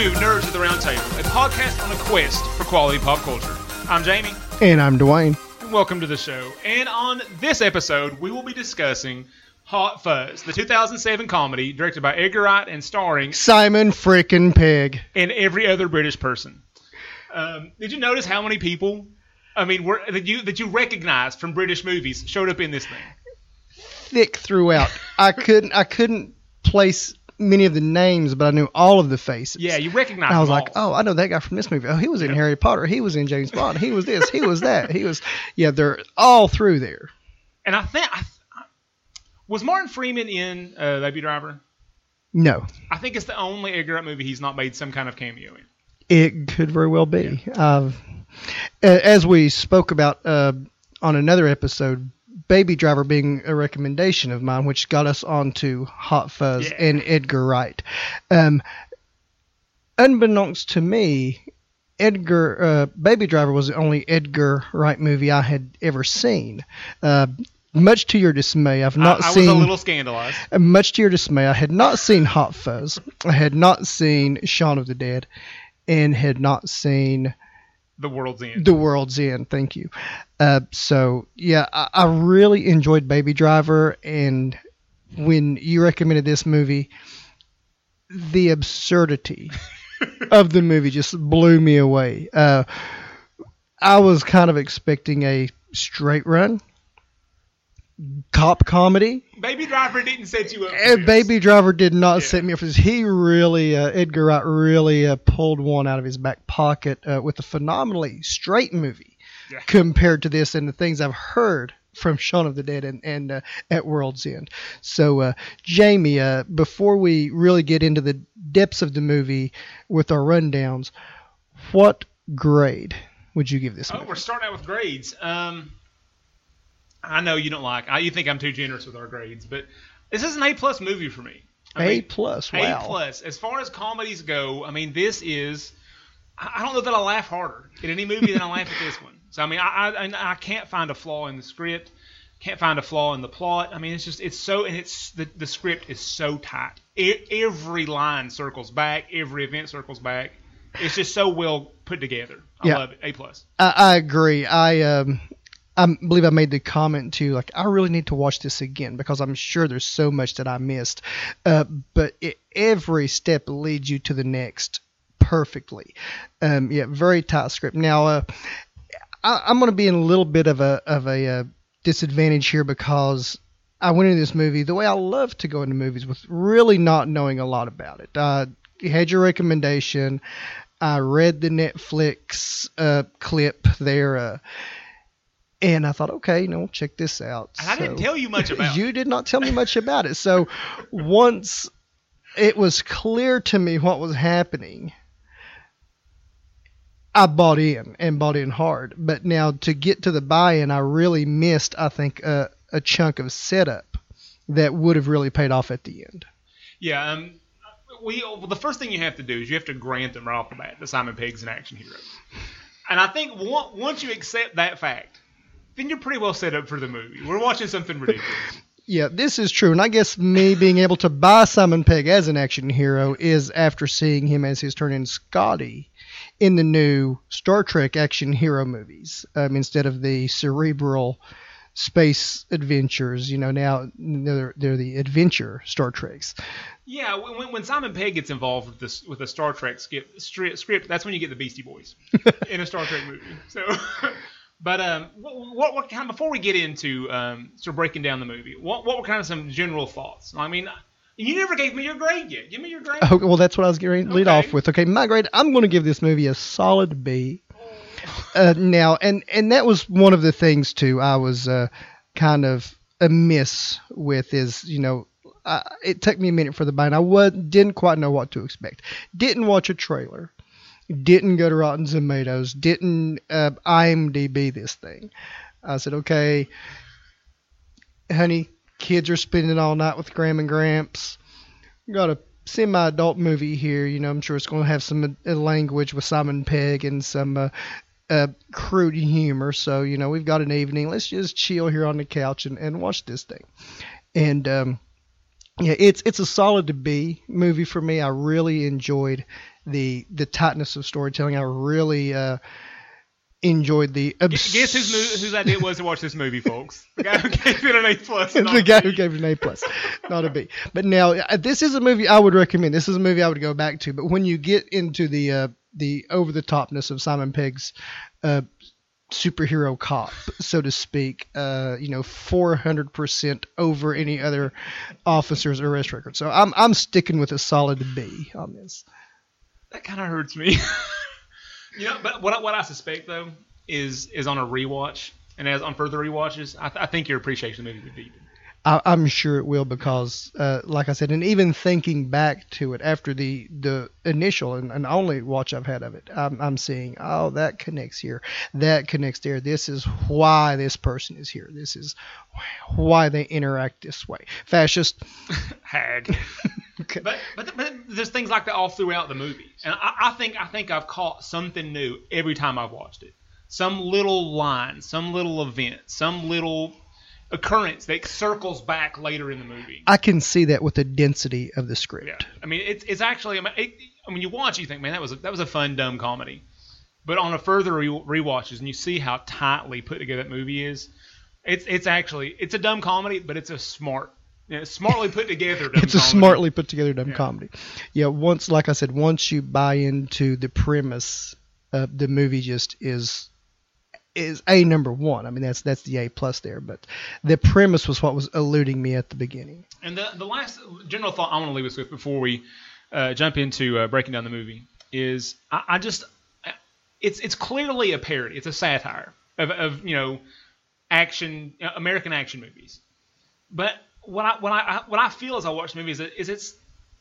to Nerds at the Roundtable, a podcast on a quest for quality pop culture. I'm Jamie, And I'm Dwayne. and welcome to the show. And on this episode, we will be discussing Hot Fuzz, the 2007 comedy directed by Edgar Wright and starring Simon frickin' Pegg. and every other British person. Um, did you notice how many people, I mean, were, that you that you recognized from British movies showed up in this thing? Thick throughout. I couldn't I couldn't place many of the names, but I knew all of the faces. Yeah, you recognize. And I was like, all. oh, I know that guy from this movie. Oh, he was in Harry Potter. He was in James Bond. He was this. He was that. He was. Yeah, they're all through there. and I think I, was Martin Freeman in uh, Baby Driver. No, I think it's the only Edgar Wright movie he's not made some kind of cameo in. it could very well be. Uh, as we spoke about uh, on another episode, Baby Driver being a recommendation of mine, which got us onto Hot Fuzz Yeah. and Edgar Wright. Um, unbeknownst to me, Edgar uh, Baby Driver was the only Edgar Wright movie I had ever seen. Uh, much to your dismay, I've not I, I seen. was a little scandalized. Uh, Much to your dismay, I had not seen Hot Fuzz. I had not seen Shaun of the Dead, and had not seen The world's end. The World's End. Thank you. Uh, so yeah, I, I really enjoyed Baby Driver, and when you recommended this movie, the absurdity of the movie just blew me away. Uh, I was kind of expecting a straight run cop comedy. Baby Driver didn't set you up. Baby Driver did not Yeah. set me up for this. He really, uh, Edgar Wright really uh, pulled one out of his back pocket uh, with a phenomenally straight movie Yeah. compared to this and the things I've heard from Shaun of the Dead and, and uh, at World's End. So, uh, Jamie, uh, before we really get into the depths of the movie with our rundowns, what grade would you give this Oh, movie? we're starting out with grades. Um, I know you don't like. I, you think I'm too generous with our grades, but this is an A plus movie for me. I A mean, plus. A plus. As far as comedies go, I mean, this is. I I don't know that I laugh harder in any movie than I laugh at this one. So I mean, I, I I can't find a flaw in the script, can't find a flaw in the plot. I mean, it's just it's so and it's the the script is so tight. E- every line circles back, every event circles back. It's just so well put together. I Yeah. love it. A plus. I, I agree. I um, I believe I made the comment too. Like, I really need to watch this again because I'm sure there's so much that I missed. Uh, but it, every step leads you to the next perfectly. Um, yeah, very tight script. Now, uh, I, I'm going to be in a little bit of a of a uh, disadvantage here because I went into this movie the way I love to go into movies with really not knowing a lot about it. Uh, you had your recommendation. I read the Netflix uh, clip there, uh, and I thought, okay, you know, check this out. And I didn't tell you much about it. you did not tell me much about it. So once it was clear to me what was happening, I bought in and bought in hard. But now to get to the buy-in, I really missed, I think, a, a chunk of setup that would have really paid off at the end. Yeah, um, we well, the first thing you have to do is you have to grant them right off the bat that Simon Pegg's an action hero. And I think on- once you accept that fact, then you're pretty well set up for the movie. We're watching something ridiculous. Yeah, this is true. And I guess me being able to buy Simon Pegg as an action hero is after seeing him as his turn in Scotty in the new Star Trek action hero movies um, instead of the cerebral space adventures. You know, now they're, they're the adventure Star Treks. Yeah, when, when Simon Pegg gets involved with this with a Star Trek skip, script, that's when you get the Beastie Boys in a Star Trek movie. So, but um, what, what, what kind before we get into um, sort of breaking down the movie, what what were kind of some general thoughts? I mean, you never gave me your grade yet. Give me your grade. Okay, well, that's what I was getting to lead Okay. off with. Okay, my grade, I'm going to give this movie a solid B. Uh, now, and and that was one of the things too. I was uh, kind of amiss with is you know. Uh, it took me a minute for the bind. I was, didn't quite know what to expect. Didn't watch a trailer. Didn't go to Rotten Tomatoes. Didn't uh, IMDb this thing. I said, okay, honey, kids are spending all night with Graham and Gramps. Got a semi-adult movie here. You know, I'm sure it's going to have some uh, language with Simon Pegg and some uh, uh, crude humor. So, you know, we've got an evening. Let's just chill here on the couch and, and watch this thing. And um, yeah, it's it's a solid to B movie for me. I really enjoyed the the tightness of storytelling. I really uh, enjoyed the Guess guess whose, mo- whose idea it was to watch this movie, folks? The guy who gave it an A plus. the a guy who gave it an A plus, not a B. But now uh, this is a movie I would recommend. This is a movie I would go back to. But when you get into the uh, the over the topness of Simon Pegg's uh, superhero cop, so to speak, uh, you know, 400% over any other officer's arrest record. So I'm I'm sticking with a solid B on this. That kind of hurts me. you know, but what I, what I suspect though is is on a rewatch, and as on further rewatches, I, th- I think your appreciation of the movie would deepen. I, I'm sure it will because, uh, like I said, and even thinking back to it after the the initial and, and only watch I've had of it, I'm, I'm seeing oh that connects here, that connects there. This is why this person is here. This is why they interact this way. Fascist. Hag. Okay. But, but but there's things like that all throughout the movie, and I, I think I think I've caught something new every time I've watched it. Some little line, some little event, some little occurrence that circles back later in the movie. I can see that with the density of the script. Yeah, I mean it's it's actually I mean, it, when you watch it, you think man that was a, that was a fun dumb comedy, but on a further re- rewatches and you see how tightly put together that movie is, it's it's actually it's a dumb comedy, but it's a smart, know, smartly put together. Dumb it's a comedy. smartly put together dumb Yeah. comedy. Yeah, once like I said, once you buy into the premise, uh, the movie just is is a number one. I mean that's that's the A plus there, but the premise was what was eluding me at the beginning. And the the last general thought I want to leave us with before we uh, jump into uh, breaking down the movie is I, I just it's it's clearly a parody. It's a satire of, of you know action uh, American action movies. But what I what I what I feel as I watch the movie is, it's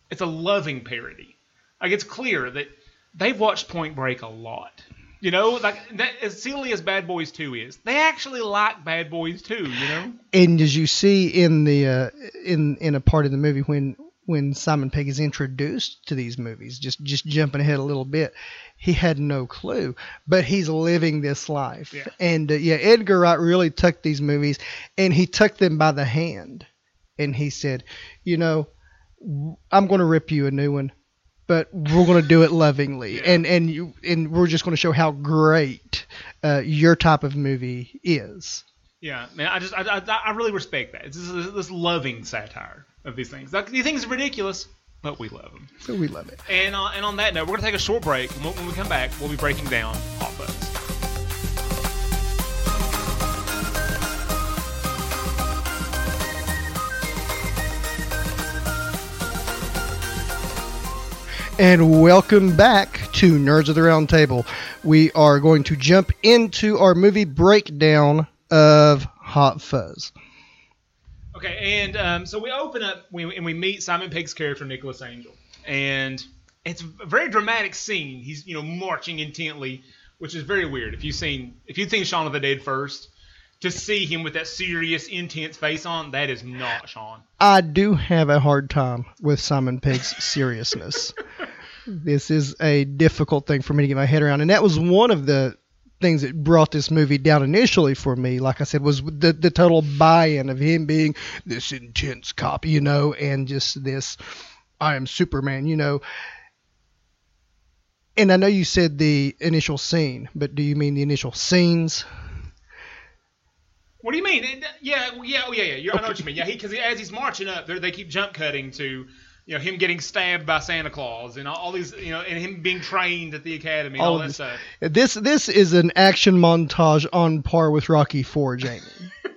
it's a loving parody. Like it's clear that they've watched Point Break a lot. You know, like that as silly as Bad Boys 2 is, they actually like Bad Boys 2, you know? And as you see in the uh, in in a part of the movie when when Simon Pegg is introduced to these movies, just just jumping ahead a little bit, he had no clue, but he's living this life. Yeah. And uh, yeah, Edgar Wright really took these movies and he took them by the hand, and he said, you know, I'm going to rip you a new one. But we're going to do it lovingly, Yeah. and and you and we're just going to show how great uh, your type of movie is. Yeah, man, I just I, I, I really respect that. It's this, this loving satire of these things. Like, these things are ridiculous, but we love them. So we love it. And uh, and on that note, we're gonna take a short break. When when we come back, we'll be breaking down And welcome back to Nerds of the Round Table. We are going to jump into our movie breakdown of Hot Fuzz. Okay, and um, so we open up we, and we meet Simon Pegg's character Nicholas Angel, and it's a very dramatic scene. He's you know marching intently, which is very weird. If you've seen if you've seen Shaun of the Dead first, to see him with that serious, intense face on, that is not Shaun. I do have a hard time with Simon Pegg's seriousness. this is a difficult thing for me to get my head around, and that was one of the things that brought this movie down initially for me. Like I said, was the the total buy-in of him being this intense cop, you know, and just this I am Superman, you know. And I know you said the initial scene, but do you mean the initial scenes? What do you mean? Yeah, yeah, oh, yeah, yeah. You're, I know what you mean. Yeah, because as he's marching up, they keep jump cutting to, you know, him getting stabbed by Santa Claus and all, all these, you know, and him being trained at the academy and all, All that this- stuff. This this is an action montage on par with Rocky Four, Jamie.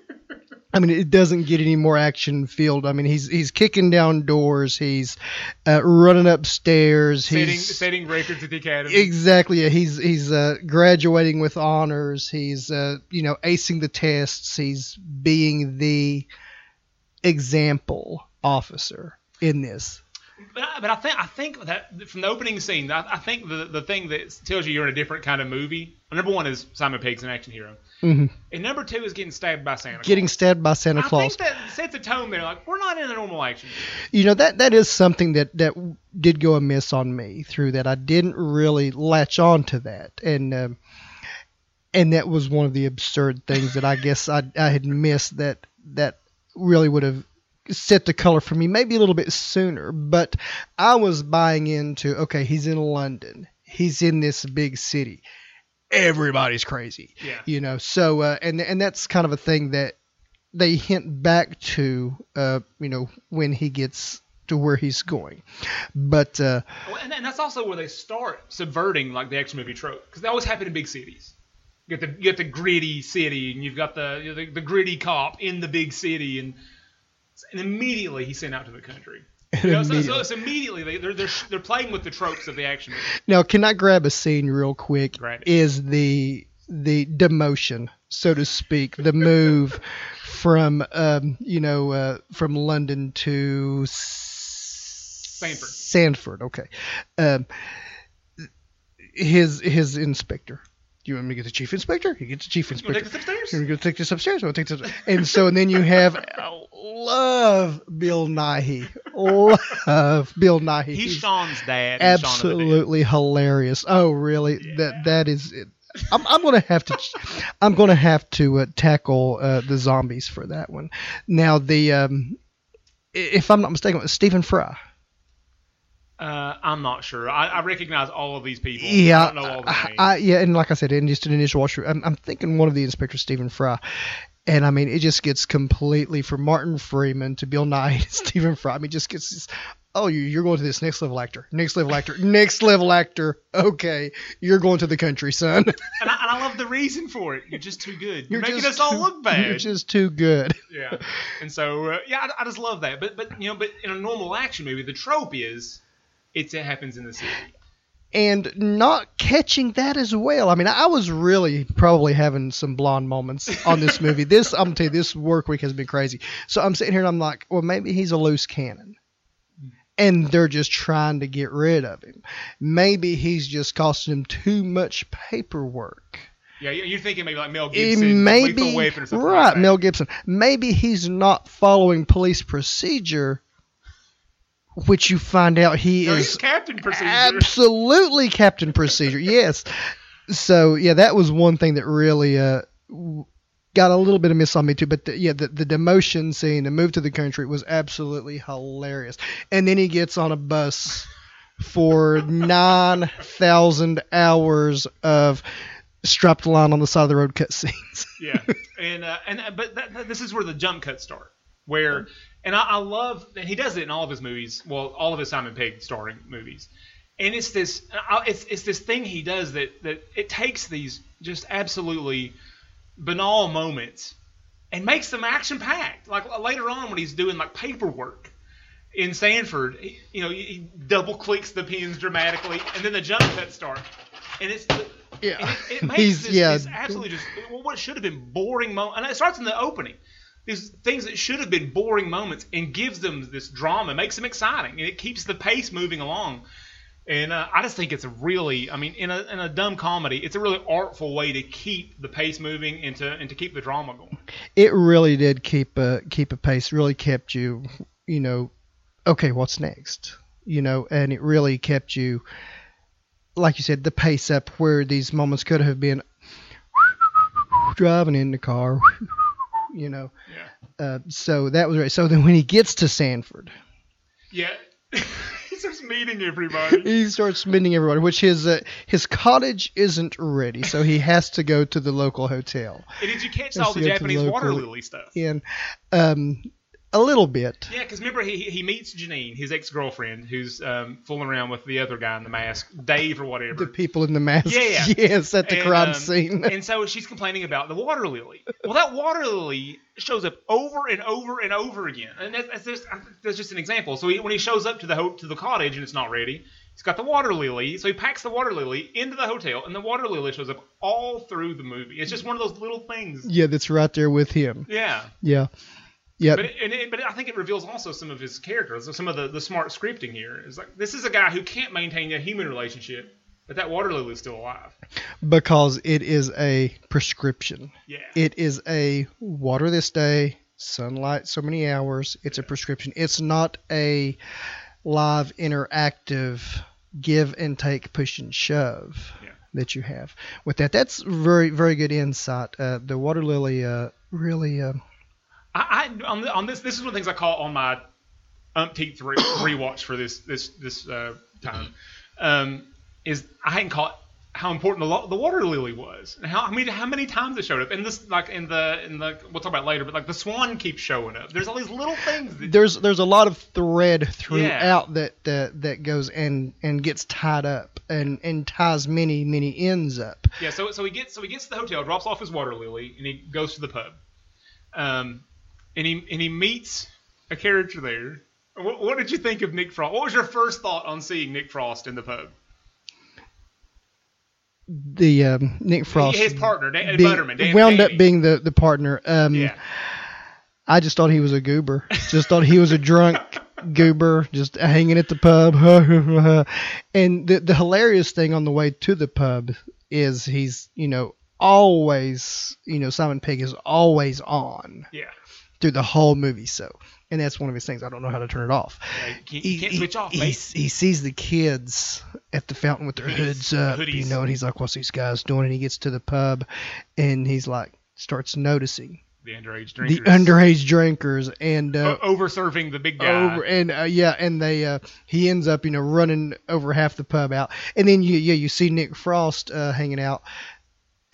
I mean, it doesn't get any more action filled. I mean, he's he's kicking down doors, he's uh, running upstairs, Setting, he's setting records at the academy. exactly yeah, he's he's uh, graduating with honors, he's uh, you know acing the tests, he's being the example officer in this. But I, but I think I think that from the opening scene, I, I think the the thing that tells you you're in a different kind of movie. Number one is Simon Pegg's an action hero, hmm and number two is getting stabbed by Santa. Getting Claus. stabbed by Santa I Claus. think that sets a tone there. Like we're not in a normal action. movie. you know that that is something that that did go amiss on me through that I didn't really latch on to that and um, and that was one of the absurd things that I guess I I had missed that that really would have set the color for me maybe a little bit sooner, but I was buying into okay, he's in London, he's in this big city, everybody's crazy, Yeah. you know. So uh, and and that's kind of a thing that they hint back to, uh, you know, when he gets to where he's going, but uh, Well, and, and that's also where they start subverting like the action movie trope because they always happen in big cities. You get the you get the gritty city, and you've got the you know, the, the gritty cop in the big city, and and immediately he's sent out to the country. You know, so, so Immediately. it's immediately they, they're, they're they're playing with the tropes of the action movie. Now, can I grab a scene real quick? Grab it. Is the the demotion, so to speak, the move from um, you know uh, from London to Sanford. Sanford, okay. Um, his his inspector. Do you want me to get the chief inspector? He gets the chief inspector. You want to take this upstairs? You're gonna take this upstairs. Take this. And so and then you have love Bill Nighy. Love Bill Nighy. He's Shaun's dad. in Shaun of the Dead. absolutely hilarious. Oh, really? Yeah. That that is. It. I'm, I'm gonna have to. I'm gonna have to uh, tackle uh, the zombies for that one. Now the. Um, if I'm not mistaken, Stephen Fry. Uh, I'm not sure. I, I recognize all of these people. Yeah, I don't know all the I. I- yeah, and like I said, in just an initial watch, I'm, I'm thinking one of the inspectors, Stephen Fry, and I mean, it just gets completely from Martin Freeman to Bill Nighy to Stephen Fry. I mean, just gets this. Oh, you, you're going to this next level actor, next level actor, next level actor. Okay, you're going to the country, son. and, I, and I love the reason for it. You're just too good. You're, making just us all too- look bad. You're just too good. yeah. And so uh, yeah, I, I just love that. But but you know, but in a normal action movie, the trope is it's, it happens in the city. And not catching that as well. I mean, I was really probably having some blonde moments on this movie. This, I'm gonna tell you, this work week has been crazy. So I'm sitting here and I'm like, well, maybe he's a loose cannon. And they're just trying to get rid of him. Maybe he's just costing him too much paperwork. Yeah, you- you're thinking maybe like Mel Gibson, maybe right, like. Mel Gibson. Maybe he's not following police procedure, which you find out he No, is Captain Procedure. Absolutely, Captain Procedure. Yes. So yeah, that was one thing that really uh, got a little bit of miss on me too. But the, yeah, the, the demotion scene, the move to the country was absolutely hilarious. And then he gets on a bus for nine thousand hours of strapped line on the side of the road cutscenes. yeah, and uh, and uh, but that- this is where the jump cuts start. Where and I, I love and he does it in all of his movies. Well, all of his Simon Pegg starring movies. And it's this it's it's this thing he does that that it takes these just absolutely banal moments and makes them action packed. Like uh, later on when he's doing like paperwork in Sanford, you know, he, double clicks the pins dramatically, and then the jump cuts start, and it's Yeah. and it, it makes He's- this, yeah. this absolutely just well, what should have been boring moment, and it starts in the opening. These things that should have been boring moments, and gives them this drama, makes them exciting, and it keeps the pace moving along. And uh, I just think it's a really, I mean, in a, in a dumb comedy, it's a really artful way to keep the pace moving and to and to keep the drama going. it really did keep a keep a pace. Really kept you, you know, okay, what's next? You know, and it really kept you, like you said, the pace up where these moments could have been driving in the car, you know. Yeah. Uh, so that was right. So then when he gets to Sanford, Yeah. he starts meeting everybody. he starts meeting everybody, which his uh, his cottage isn't ready, so he has to go to the local hotel. And did you catch all the Japanese local- water lily stuff? And um, a little bit. Yeah, because remember he he meets Janine, his ex girlfriend, who's um, fooling around with the other guy in the mask, Dave or whatever. The people in the mask. Yeah. yeah. Yes, at the And, crime um, scene. and so she's complaining about the water lily. Well, that water lily shows up over and over and over again, and that's, that's just that's just an example. So he, when he shows up to the ho- to the cottage and it's not ready, he's got the water lily. So he packs the water lily into the hotel, and the water lily shows up all through the movie. It's just one of those little things. yeah, that's right there with him. Yeah. Yeah. Yeah. But, it, and it, but I think it reveals also some of his characters, some of the, the smart scripting here. It's like this is a guy who can't maintain a human relationship, but that water lily is still alive. because it is a prescription. Yeah. It is a water this day, sunlight so many hours. It's a prescription. It's not a live interactive give and take, push and shove Yeah. that you have with that. That's very very good insight. Uh, the water lily uh, really. Uh, I, I on, the, on this this is one of the things I caught on my umpteenth re- rewatch for this this this uh, time. Um, is I hadn't caught how important the, lo- the water lily was and how I mean how many times it showed up and this like in the in the we'll talk about later but like the swan keeps showing up there's all these little things that, there's there's a lot of thread throughout that uh, that goes and and gets tied up and and ties many many ends up. yeah so so he gets so he gets to the hotel drops off his water lily and he goes to the pub um and he and he meets a character there what, what did you think of Nick Frost what was your first thought on seeing Nick Frost in the pub The um, Nick Frost his partner Dan, being- Butterman Dan, wound Danny. up being the the partner. Um, yeah I just thought he was a goober. Just thought he was a drunk goober, just hanging at the pub. and the the hilarious thing on the way to the pub is he's you know always you know Simon Pegg is always on yeah through the whole movie. So and that's one of his things. I don't know how to turn it off. You can't, you can't switch off he, he sees the kids at the fountain with their Hoodies. hoods up, you know, and he's like, "What's these guys doing?" And he gets to the pub, and he's like, starts noticing the underage drinkers the underage drinkers, and uh, O- over serving the big guy over and uh, yeah, and they uh, he ends up you know running over half the pub out, and then you yeah you see Nick Frost uh, hanging out,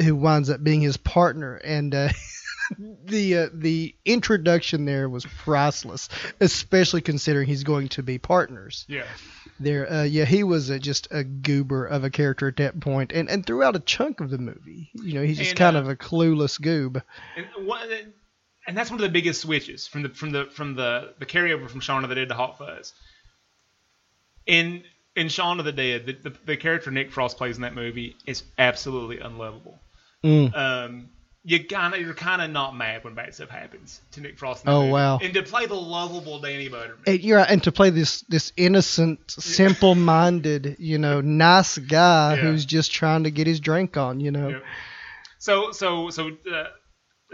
who winds up being his partner, and uh, the uh, the introduction there was priceless, especially considering he's going to be partners. yeah There, uh, yeah, he was uh, just a goober of a character at that point, and and throughout a chunk of the movie, you know, he's just And, kind uh, of a clueless goob. And one, and that's one of the biggest switches from the from the from the the carryover from Shaun of the Dead to Hot Fuzz. In in Shaun of the Dead, the, the, the character Nick Frost plays in that movie is absolutely unlovable. Mm. Um, you kind of you're kind of not mad when bad stuff happens to Nick Frost. Oh, movie. wow. And to play the lovable Danny Butterman. And you're and to play this this innocent, simple-minded, you know, nice guy Yeah. who's just trying to get his drink on, you know. Yep. So so so uh,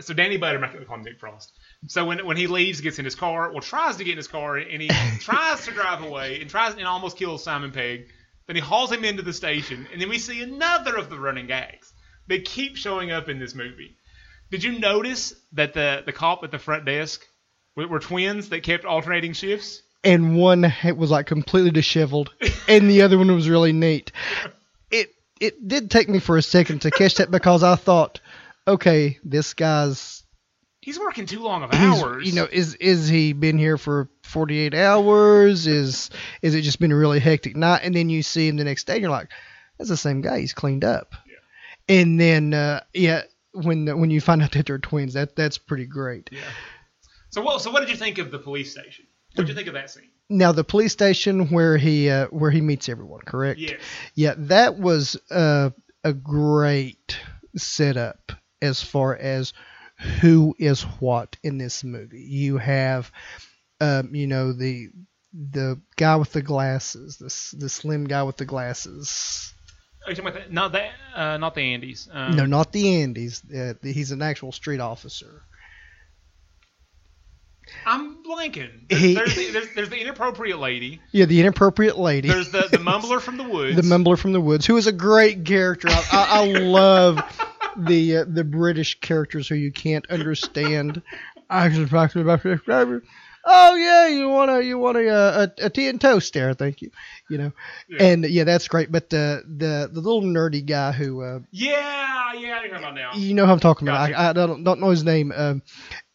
so Danny Butterman, I call him Nick Frost. So when when he leaves, gets in his car, well tries to get in his car, and he tries to drive away, and tries and almost kills Simon Pegg. Then he hauls him into the station, and then we see another of the running gags. They keep showing up in this movie. Did you notice that the the cop at the front desk were, were twins that kept alternating shifts? And one was like completely disheveled, and the other one was really neat. It it did take me for a second to catch that because I thought, okay, this guy's He's working too long of hours. you know, is is he been here for 48 hours? Is is it just been a really hectic night? And then you see him the next day, and you're like, that's the same guy. He's cleaned up. Yeah. And then, uh, yeah, when when you find out that they're twins, that that's pretty great. Yeah. So what? So what did you think of the police station? What did you think of that scene? Now the police station where he uh, where he meets everyone, correct? Yes. Yeah, that was uh, a great setup as far as who is what in this movie. You have, um, you know, the the guy with the glasses, the the slim guy with the glasses. Are you talking about that? Not that. Uh, not the Andys. Um, no, not the Andys. Uh, he's an actual street officer. I'm blanking. He- There's, there's, the, there's, there's the inappropriate lady. Yeah, the inappropriate lady. There's the, the mumbler from the woods. the mumbler from the woods, who is a great character. I, I, I love the uh, the British characters who you can't understand. I was talking about this driver. Oh yeah, you want a you want a, uh, a, a tea and toast there, thank you. You know, Yeah. and yeah, that's great. But the the the little nerdy guy who uh, Yeah, yeah, I know about now. you know who I'm talking about. I, I don't don't know his name. Um,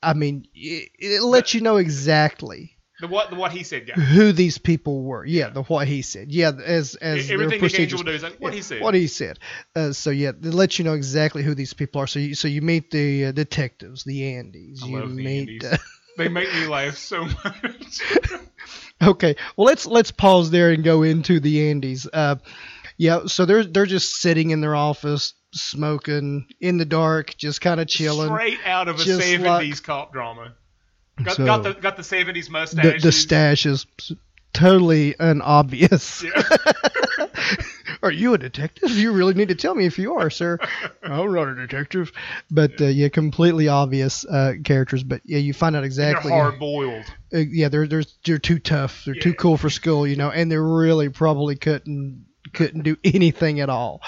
I mean, it, it lets you know exactly The what the what he said guy. who these people were. Yeah, the what he said. Yeah, as as Everything the angel will do is like what Yeah, he said. What he said. Uh, so yeah, it lets you know exactly who these people are. So you, so you meet the uh, detectives, the Andys. I you love the meet. Andys. Uh, they make me laugh so much. okay, well let's let's pause there and go into the Andys. Uh, yeah, so they're they're just sitting in their office, smoking in the dark, just kind of chilling. Straight out of a '70s like- cop drama. Got, So- got the got the '70s The, mustache. the stash is totally unobvious. Yeah. Are you a detective? You really need to tell me if you are, sir. I'm not a detective. But uh, yeah, completely obvious uh, characters. But yeah, you find out exactly. They're hard boiled. Uh, yeah, they're they're they're too tough. They're too cool for school, you know, and they really probably couldn't couldn't do anything at all.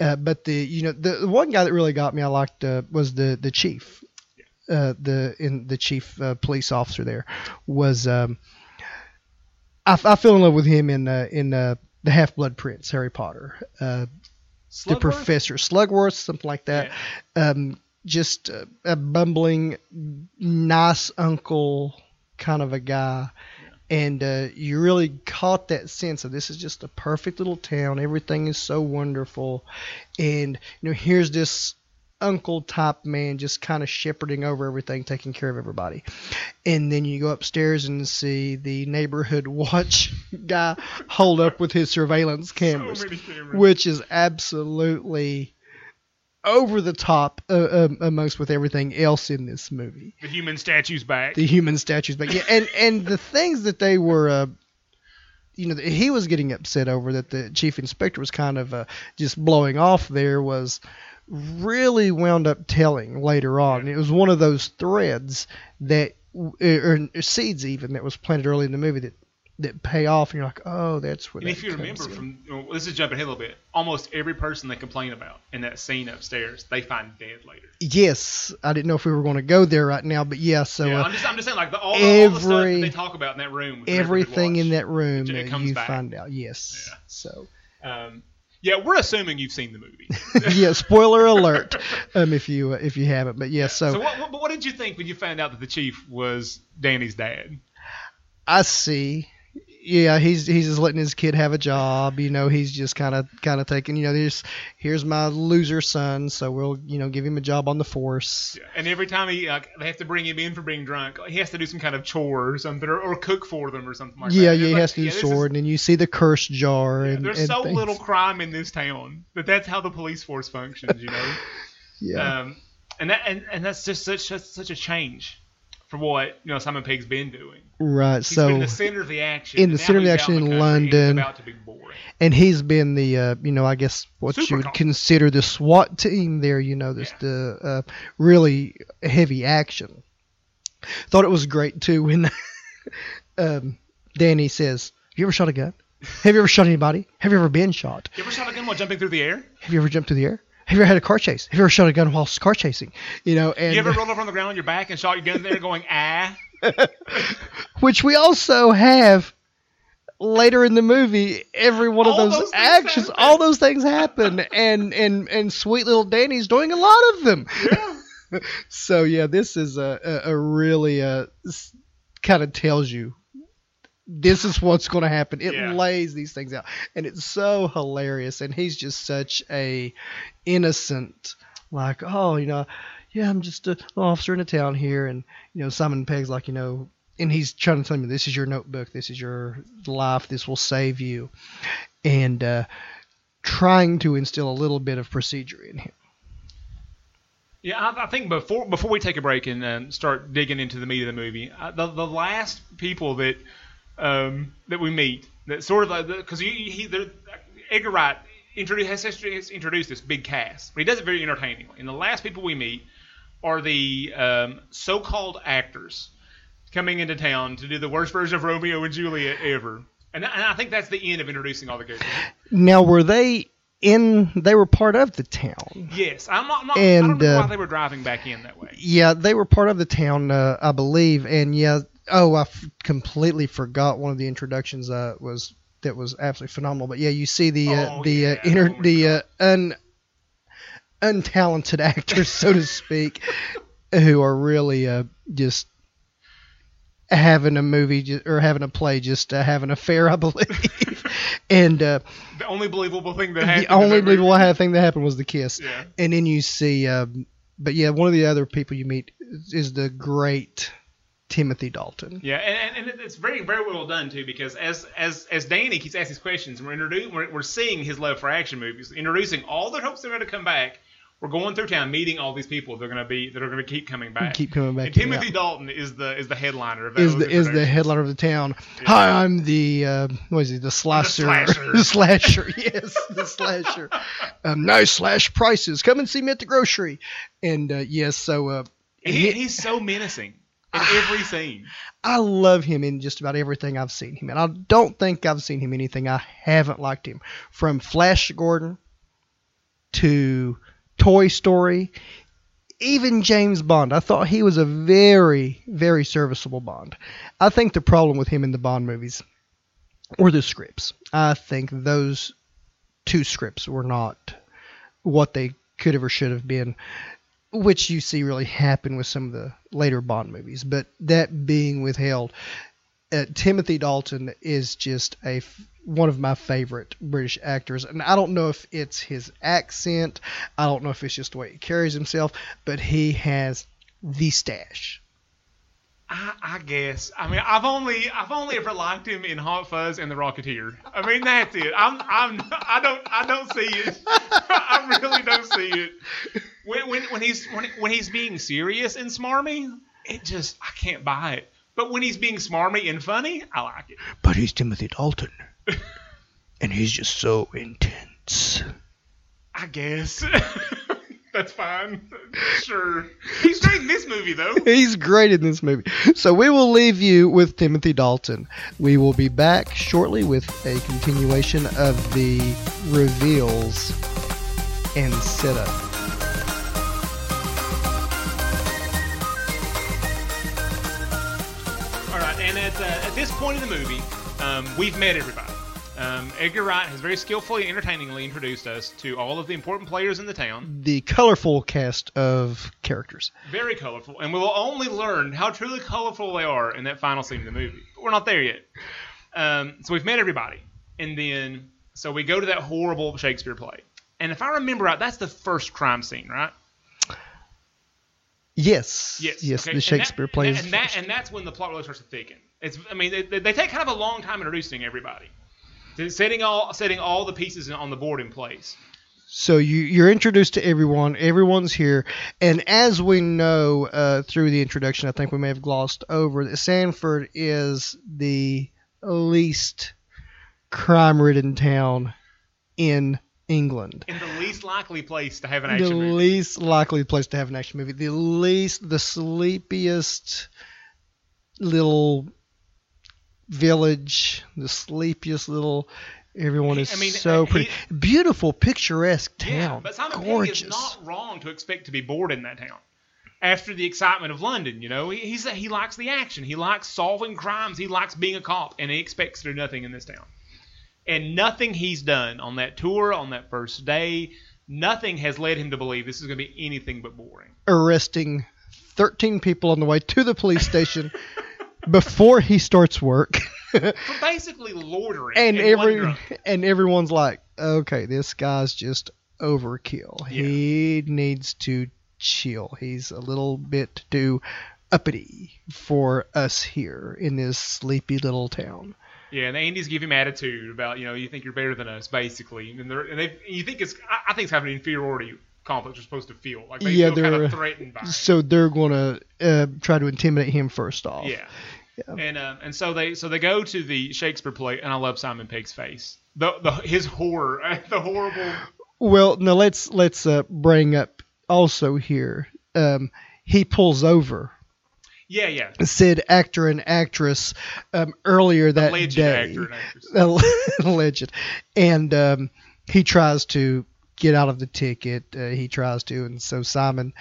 Uh, but the you know the, the one guy that really got me, I liked uh, was the the chief. uh, the in the chief uh, police officer there was um, I, I fell in love with him in uh, in uh, the Half Blood Prince Harry Potter. Uh, the professor Slugworth, something like that. Um, just a, a bumbling, nice uncle kind of a guy. And uh, you really caught that sense of this is just a perfect little town. Everything is so wonderful, and you know here's this uncle type man just kind of shepherding over everything, taking care of everybody. And then you go upstairs and see the neighborhood watch guy hold up with his surveillance cameras So cameras. which is absolutely over the top uh, um, amongst with everything else in this movie. the human statues back. The human statues, back. yeah, and and the things that they were. Uh, you know, he was getting upset over that the chief inspector was kind of uh, just blowing off there was really wound up telling later on. It was one of those threads that, or, seeds even, that was planted early in the movie that that pay off, and you're like, oh, that's what. and if you remember in. from, know, this is jumping ahead a little bit. Almost every person they complain about in that scene upstairs, they find dead later. Yes, I didn't know if we were going to go there right now, but yeah. So yeah, uh, I'm just, I'm just saying, like the, all, the, all the stuff that every- they talk about in that room. everything in that room It- it you back. find out. Yes. Yeah. So. Um, yeah, we're assuming you've seen the movie. yeah, spoiler alert. Um, if you uh, if you haven't, but yeah. So, So, what, what, but what did you think when you found out that the chief was Danny's dad? I see. Yeah, he's he's just letting his kid have a job. You know, he's just kind of kind of taking. You know, there's here's my loser son, so we'll you know give him a job on the force. And every time he, uh, they have to bring him in for being drunk, he has to do some kind of chore or something, or, or cook for them or something like yeah, that. yeah, It's he like, has to do yeah, is- sword, and then you see the curse jar, yeah, and, there's and so things. little crime in this town that that's how the police force functions, you know. Yeah, Um, and that and, and that's just such such a change for what you know Simon Pegg's been doing. right. He's so been in the center of the action. in the center of the action in it's London. about to be boring. and he's been the uh, you know I guess what Super you would cop. consider the SWAT team there. You know, this the uh, really heavy action. Thought it was great too when um, Danny says, "Have you ever shot a gun? Have you ever shot anybody? Have you ever been shot? You ever shot a gun while jumping through the air? Have you ever jumped through the air? Have you ever had a car chase? Have you ever shot a gun while car chasing? You know, and you ever rolled over on the ground on your back and shot your gun there, going ah? which we also have later in the movie every one of All those, those actions all those things happen and and and sweet little danny's doing a lot of them Yeah. so yeah this is a a, a really uh kind of tells you this is what's going to happen. It Yeah. lays these things out. And it's so hilarious. And he's just such a innocent like oh you know yeah i'm just a little officer in a town here. And you know simon pegg's like you know and he's trying to tell me this is your notebook. This is your life. This will save you. And uh trying to instill a little bit of procedure in him. Yeah, I, I think before before we take a break and um, start digging into the meat of the movie, uh, the the last people that um, that we meet that sort of like because he, he Edgar Wright introduced has, has introduced this big cast, but he does it very entertainingly. And the last people we meet are the um, so-called actors coming into town to do the worst version of Romeo and Juliet ever. And, and I think that's the end of introducing all the characters. now were they in they were part of the town Yes, I'm not. I'm not I And, don't know uh, why they were driving back in that way. Yeah, they were part of the town, uh, I believe, and yeah. Oh, I f- completely forgot one of the introductions uh, was that was absolutely phenomenal. But yeah, you see the uh, Oh, the yeah, uh, that inter- one the uh, un untalented actors, so to speak, who are really uh, just having a movie ju- or having a play, just uh, having a fair, I believe. and uh, The only believable thing that happened. the only believable thing that happened was the kiss Yeah. and then you see um, but yeah one of the other people you meet is the great timothy dalton Yeah, and, and it's very very well done too because as as as Danny keeps asking these questions, we're introducing we're, we're seeing his love for action movies, introducing all the hopes they're going to come back. We're going through town, meeting all these people. They're going to be that are going to keep coming back. keep coming back and Timothy. Dalton is the is the headliner of that is the is the headliner of the town hi i'm the uh, what is he the slasher slasher. the slasher yes the slasher um, nice slash prices come and see me at the grocery and uh, yes so uh, And he, he's so menacing in ah, every scene. I love him in just about everything I've seen him in. I don't think I've seen him anything I haven't liked him. From Flash Gordon to Toy Story, even James Bond, I thought he was a very, very serviceable Bond. I think the problem with him in the Bond movies were the scripts. I think those two scripts were not what they could have or should have been, which you see really happen with some of the later Bond movies. But that being withheld, uh, Timothy Dalton is just a one of my favorite British actors, and I don't know if it's his accent, I don't know if it's just the way he carries himself, but he has the stash. I, I guess. I mean, I've only I've only ever liked him in Hot Fuzz and The Rocketeer. I mean, that's it. I'm I'm I don't I don't see it. I really don't see it. When when when he's when when he's being serious and smarmy, it just I can't buy it. But when he's being smarmy and funny, I like it. But he's Timothy Dalton, and he's just so intense. I guess. That's fine. Sure. He's great in this movie, though. He's great in this movie. So we will leave you with Timothy Dalton. We will be back shortly with a continuation of the reveals and setup. Point in the movie, um, we've met everybody. Um, Edgar Wright has very skillfully and entertainingly introduced us to all of the important players in the town. The colorful cast of characters. Very colorful, and we will only learn how truly colorful they are in that final scene of the movie. But we're not there yet. Um, so we've met everybody, and then so we go to that horrible Shakespeare play. And if I remember right, that's the first crime scene, right? Yes. Yes. Yes, okay. the Shakespeare and that, plays. and that, and that's when the plot really starts to thicken. It's, I mean, they, they take kind of a long time introducing everybody, setting all setting all the pieces on the board in place. So you, you're introduced to everyone. Everyone's here, and as we know uh, through the introduction, I think we may have glossed over that Sanford is the least crime-ridden town in England. In the least likely place to have an The action movie. least likely place to have an action movie. The least, the sleepiest little village. The sleepiest little. Everyone is I mean, so uh, he- pretty. Beautiful, picturesque town. Yeah, but Simon Gorgeous. Pegg is not wrong to expect to be bored in that town. After the excitement of London, you know, he, he's he likes the action. He likes solving crimes. He likes being a cop, and he expects to do nothing in this town. And nothing he's done on that tour, on that first day, nothing has led him to believe this is going to be anything but boring. arresting 13 people on the way to the police station before he starts work. For basically loitering and and every wondering- and everyone's like, okay, this guy's just overkill. He needs to chill. He's a little bit too uppity for us here in this sleepy little town. Yeah, and the Andys give him attitude about you know you think you're better than us basically, and they're and they you think it's I, I think it's having an inferiority complex you're supposed to feel like they Yeah, feel kind they're- of threatened by. it. So they're gonna uh, try to intimidate him first off. Yeah. Yeah. And uh, and so they so they go to the Shakespeare play, and I love Simon Pegg's face, the the his horror, the horrible. Well, no, let's let's uh, bring up also here. Um, he pulls over Yeah, yeah. said actor and actress um, earlier that Alleged day. actor and actress. Alleged, and um, he tries to get out of the ticket. Uh, he tries to, and so Simon,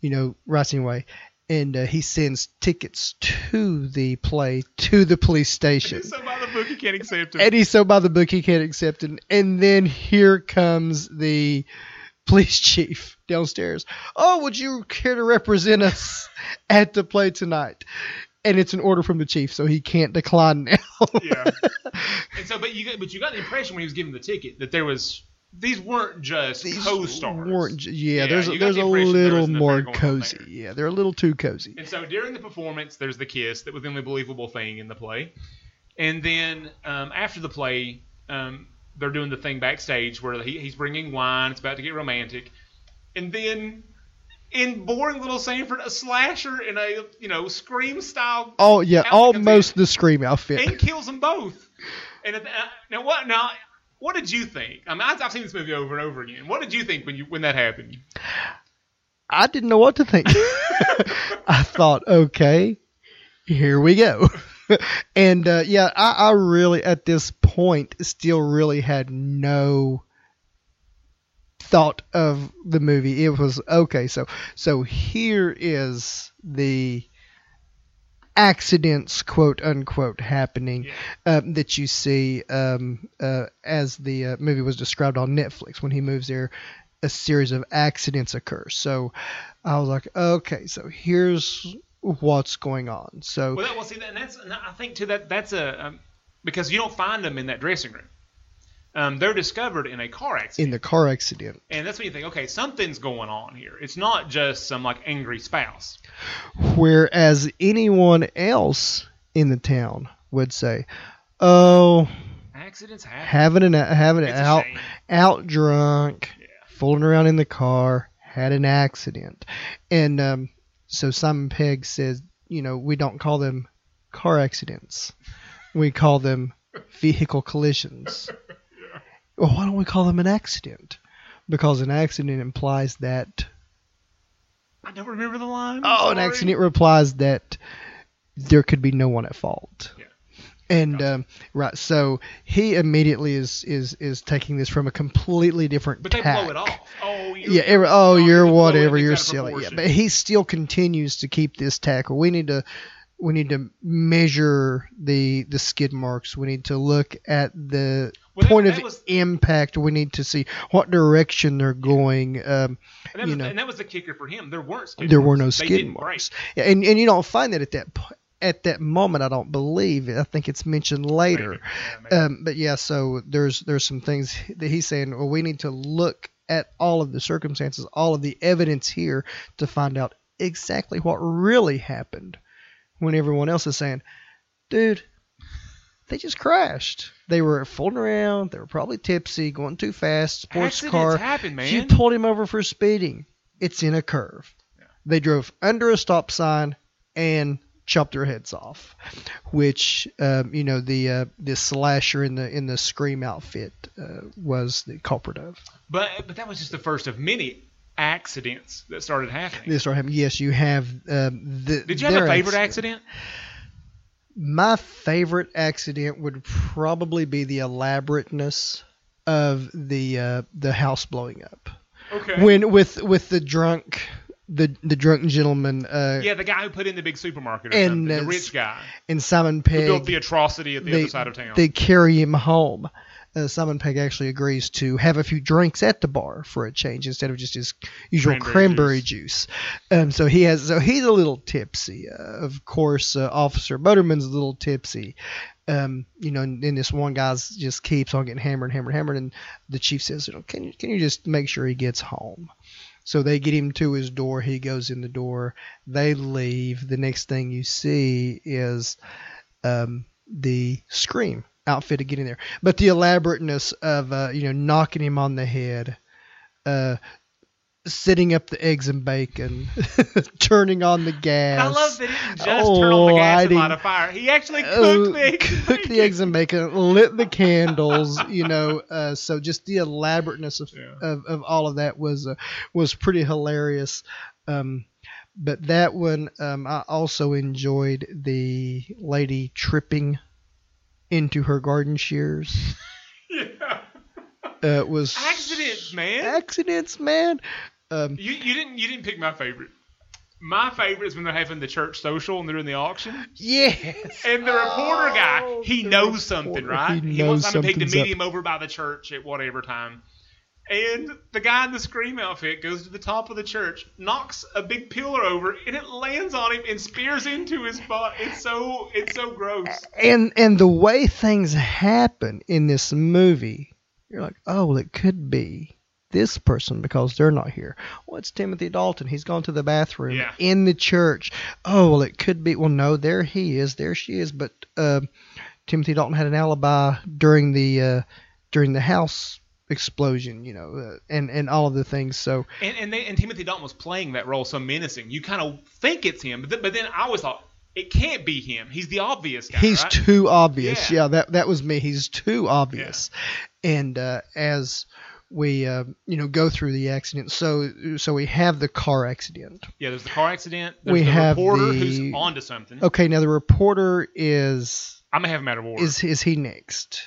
you know, writes anyway, and uh, he sends tickets to the play to the police station. So by the book, you can't accept. And he's so by the book he can't accept it. And then here comes the police chief downstairs. Oh, would you care to represent us at the play tonight? And it's an order from the chief, so he can't decline now. yeah. And so, but you got, but you got the impression when he was giving the ticket that there was these weren't just These co-stars. weren't yeah, Yeah, there's a, there's the a little more cozy. Yeah, they're a little too cozy. And so during the performance, there's the kiss that was the only believable thing in the play. And then um, after the play, um, they're doing the thing backstage where he, he's bringing wine. It's about to get romantic. And then in boring little Sanford, a slasher in a you know scream style Oh yeah, almost the scream outfit. and kills them both. And at the- uh, now what now? What did you think? I mean, I've seen this movie over and over again. What did you think when you when that happened? I didn't know what to think. I thought, okay, here we go. and uh, yeah, I, I really, at this point, still really had no thought of the movie. It was okay. So so here is the accidents, quote unquote, happening Yeah. um, that you see um, uh, as the uh, movie was described on Netflix. When he moves there, a series of accidents occur. So I was like, okay, so here's what's going on. So Well, that, well, see, that, and that's and I think too that that's a um, because you don't find them in that dressing room. Um, they're discovered in a car accident, in the car accident, and that's when you think, okay, something's going on here. It's not just some like angry spouse. Whereas anyone else in the town would say, "Oh, Accidents happen. having an having it It's out out drunk, Yeah. fooling around in the car, had an accident. And um, so Simon Pegg says, you know, we don't call them car accidents. We call them vehicle collisions. Well, why don't we call them an accident? Because an accident implies that. I don't remember the line. I'm Oh, an sorry. accident implies that there could be no one at fault. Yeah. And Gotcha. um, right, so he immediately is is is taking this from a completely different But they tack. blow it off. Oh, you're, Yeah, every, oh, you you're blow whatever, you're silly. Yeah, but he still continues to keep this tackle. We need to we need to measure the the skid marks. We need to look at the Well, point that of was- impact. We need to see what direction they're going. Um, And that, you was, know. and that was the kicker for him. There weren't skid there were no skid marks. break. Yeah, and and you don't find that at that po- at that moment. I don't believe. I think it's mentioned later. Maybe. Yeah, maybe. Um, but yeah, so there's there's some things that he's saying. Well, we need to look at all of the circumstances, all of the evidence here to find out exactly what really happened. When everyone else is saying, "Dude, they just crashed. They were fooling around. They were probably tipsy, going too fast. Sports Accidents car. happen, man. You pulled him over for speeding. It's in a curve. Yeah. They drove under a stop sign and chopped their heads off, which um, you know the uh, the slasher in the in the scream outfit uh, was the culprit of. But but that was just the first of many accidents that started happening. This started happening. Yes, you have um, the. Did you have a favorite accident? My favorite accident would probably be the elaborateness of the uh, the house blowing up. Okay. When with with the drunk the the drunk gentleman uh, yeah, the guy who put in the big supermarket or And, something, the uh, rich guy and Simon who built the atrocity at the they, other side of town. they carry him home. Uh, Simon Pegg actually agrees to have a few drinks at the bar for a change instead of just his usual Cranberry cranberry juice. Um, so he has so he's a little tipsy. Uh, of course, uh, Officer Butterman's a little tipsy. Um, you know, and then this one guy's just keeps on getting hammered, hammered, hammered, and the chief says, you know, can you can you just make sure he gets home? So they get him to his door. He goes in the door. They leave. The next thing you see is um, the scream outfitted getting there, but the elaborateness of uh, you know knocking him on the head, uh, setting up the eggs and bacon, turning on the gas. I love that he just turn on the Oh, gas and lighting- a fire. He actually cooked uh, the eggs. and cooked the bacon. eggs and bacon, lit the candles, you know. Uh, so just the elaborateness of, Yeah. of, of all of that was uh, was pretty hilarious. Um, but that one, um, I also enjoyed the lady tripping into her garden shears. Yeah. Uh, it was Accidents, man. accidents, man. Um, You you didn't you didn't pick my favorite. My favorite is when they're having the church social and they're in the auction. yes. And the reporter guy, Oh, he the knows something, right? He wants knows Simon Pegg to something's meet up. him over by the church at whatever time. And the guy in the scream outfit goes to the top of the church, knocks a big pillar over, and it lands on him and spears into his butt. It's so it's so gross. and and the way things happen in this movie, you're like, oh, well, it could be this person because they're not here. Well, Timothy Dalton. He's gone to the bathroom Yeah. in the church. Oh, well, it could be. Well, no, there he is. There she is. But uh, Timothy Dalton had an alibi during the uh, during the house explosion, you know, uh, and and all of the things. So And and, they, and Timothy Dalton was playing that role so menacing. You kind of think it's him, but, th- but then I always thought it can't be him. He's the obvious guy. he's right? too obvious. Yeah. Yeah. that that was me. He's too obvious. And uh, as we uh, you know go through the accident, so so we have the car accident. Yeah, there's the car accident. There's We the have reporter the- who's onto something. Okay, now the reporter is I'm gonna have him out of order. is is he next?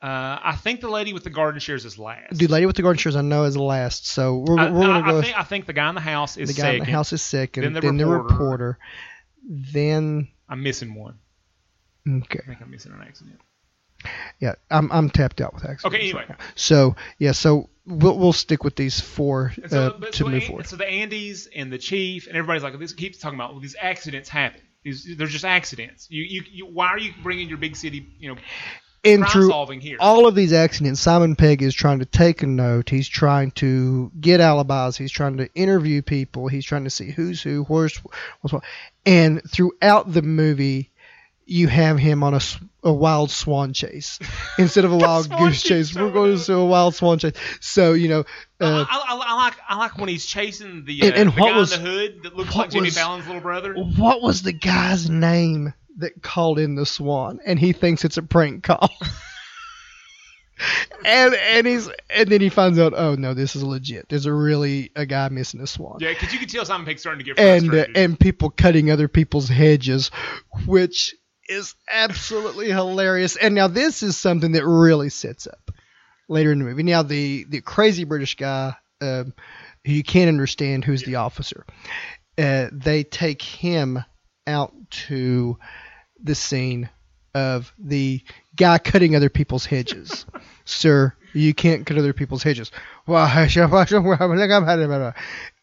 Uh, I think the lady with the garden shears is last. Dude, lady with the garden shears, I know is last. So we're, I, we're gonna I- I go. think, I think the guy in the house is the guy second. in the house is second. Then the then the reporter. reporter. Then I'm missing one. okay, I think I'm missing an accident. yeah, I'm I'm tapped out with accidents. Okay, right anyway. now. So yeah, so we'll we'll stick with these four so, uh, but to so, move forward. so the Andys and the chief and everybody's like, this keeps talking about well, these accidents happen. These, they're just accidents. You, you, you, why are you bringing your big city, you know, And through all of these accidents, Simon Pegg is trying to take a note. He's trying to get alibis. He's trying to interview people. He's trying to see who's who, where's what's what. And throughout the movie, you have him on a, a wild swan chase instead of a wild goose chase. We're going to a wild swan chase. So you know, uh, I, I, I like I like when he's chasing the, uh, And- and the what guy was- in the hood that looks like Jimmy was- Fallon's little brother. what was the guy's name that called in the swan? And he thinks it's a prank call. and and he's and then he finds out, oh no, this is legit. There's a really a guy missing a swan. Yeah, because you can tell Simon Pegg's starting to get and uh, and people cutting other people's hedges, which is absolutely hilarious. And now this is something that really sets up later in the movie. Now the the crazy British guy, um, who you can't understand, who's the officer, uh, they take him out to the scene of the guy cutting other people's hedges. Sir, you can't cut other people's hedges.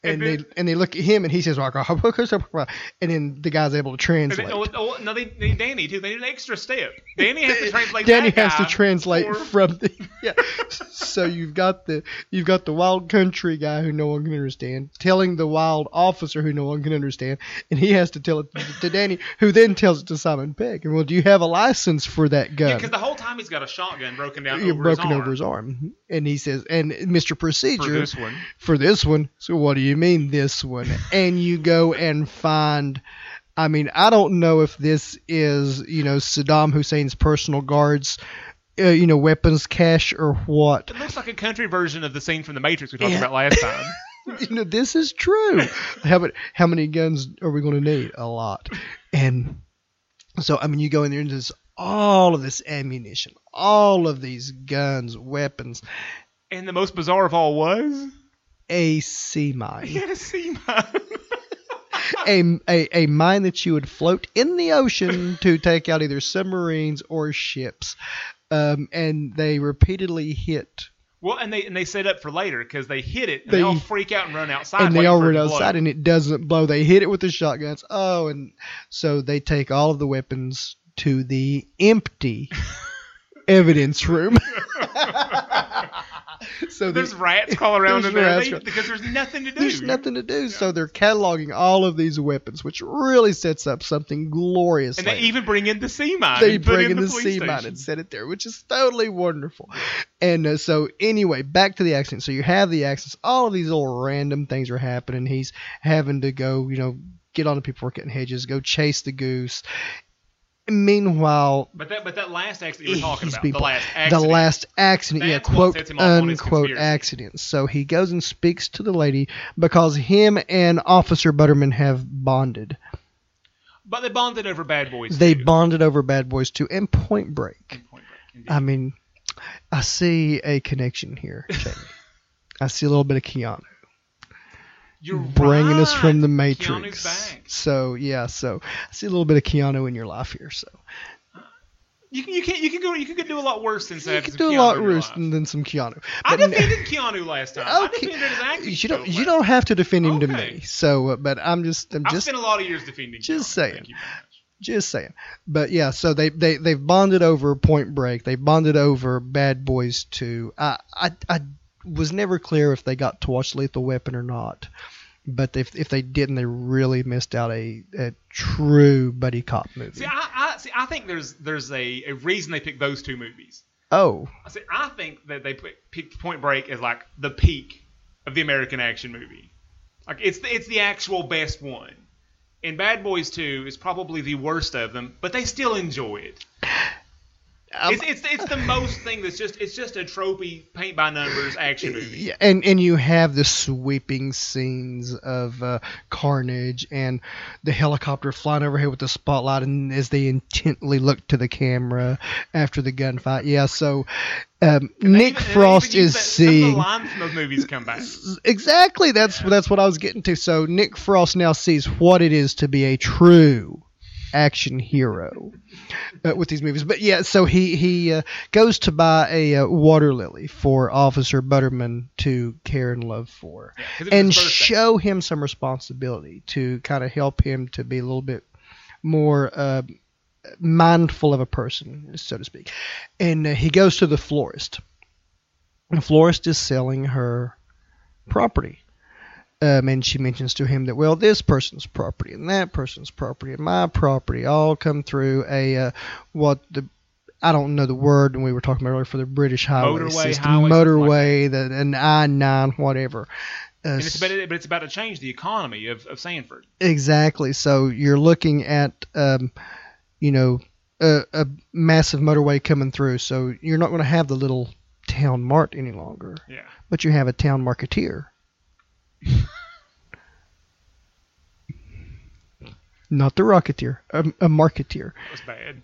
And mm-hmm. they and they look at him and he says, and then the guy's able to translate. oh, oh, no, they need Danny too. They need an extra step. Danny has to translate. Danny has to translate from the yeah. So you've got the you've got the wild country guy who no one can understand telling the wild officer who no one can understand, and he has to tell it to Danny, who then tells it to Simon Pegg. And well, do you have a license for that gun? Yeah, because the whole time he's got a shotgun broken down over broken his arm. over his arm, and he says, and Mr. Procedure For this one, for this one. So what do you mean this one? And you go and find. I mean, I don't know if this is you know Saddam Hussein's personal guards, uh, you know, weapons cache or what. it looks like a country version of the scene from The Matrix we talked Yeah. about last time. You know, this is true. how many how many guns are we going to need? A lot. And so I mean, you go in there and there's all of this ammunition, all of these guns, weapons, and the most bizarre of all was a sea had a a, a, a mine that you would float in the ocean to take out either submarines or ships. Um, and they repeatedly hit, well, and they and they set up for later because they hit it and they, They- all freak out and run outside. and they all run outside, and it doesn't blow. They hit it with the shotguns. Oh, and so they take all of the weapons to the empty evidence room. so There's the, rats crawling around in there they- because there's nothing to do. There's nothing to do, so they're cataloging all of these weapons, which really sets up something glorious. and they even bring in the sea mine. they bring in the, police sea mine and set it there, which is totally wonderful. And uh, so, anyway, back to the accident. So you have the accidents. All of these little random things are happening. He's having to go, you know, get on the people working hedges, go chase the goose. Meanwhile, But that but that last accident you were talking about, people- the last the accident. last accident, yeah, That's what quote sets him off on his unquote accident. So he goes and speaks to the lady because him and Officer Butterman have bonded. But they bonded over Bad Boys. They too. bonded over Bad Boys 2 and Point Break. In Point Break. I mean, I see a connection here, I see a little bit of Keanu You're bringing us from the. Matrix. So yeah, so I see a little bit of Keanu in your life here. So You can you can you can go you can do a lot worse than you some do a lot worse than, than some Keanu. I But- defended Keanu last time. I defended his acting. you don't you don't have to defend him to me. So, uh, but I'm just I'm I've just spent a lot of years defending. just Keanu. saying. Thank you very much. just saying. But yeah, so they they they've bonded over Point Break. They bonded over Bad Boys 2. I I I was never clear if they got to watch Lethal Weapon or not. But if if they didn't, they really missed out a, a true buddy cop movie. See, I, I see. I think there's there's a, a reason they picked those two movies. oh, I see. I think that they put, picked Point Break as like the peak of the American action movie. Like it's the, it's the actual best one. And Bad Boys 2 is probably the worst of them, but they still enjoy it. Um, it's, it's it's the most thing that's just it's just a tropey paint by numbers action movie. Yeah, and and you have the sweeping scenes of uh, carnage and the helicopter flying overhead with the spotlight, and as they intently look to the camera after the gunfight. Yeah, so um, Nick even- Frost is that- some of the seeing lines from those movies come back. exactly that's that's what I was getting to. So Nick Frost now sees what it is to be a true action hero uh, with these movies. But yeah, so he he uh, goes to buy a uh, water lily for Officer Butterman to care and love for, was and show him some responsibility to kind of help him to be a little bit more. Uh, mindful of a person, so to speak. And uh, he goes to the florist. The florist is selling her property. Um, and she mentions to him that, well, this person's property and that person's property and my property all come through a, uh, what the, I don't know the word, and we were talking about earlier for the British highway Motorway, system, highway, something like motorway, the, an I nine, whatever. Uh, And it's about, but it's about to change the economy of, of Sanford. Exactly. So you're looking at, um, you know, a, a massive motorway coming through. So you're not going to have the little town mart any longer, Yeah. but you have a town marketeer. not the rocketeer, a, a marketeer. That was bad.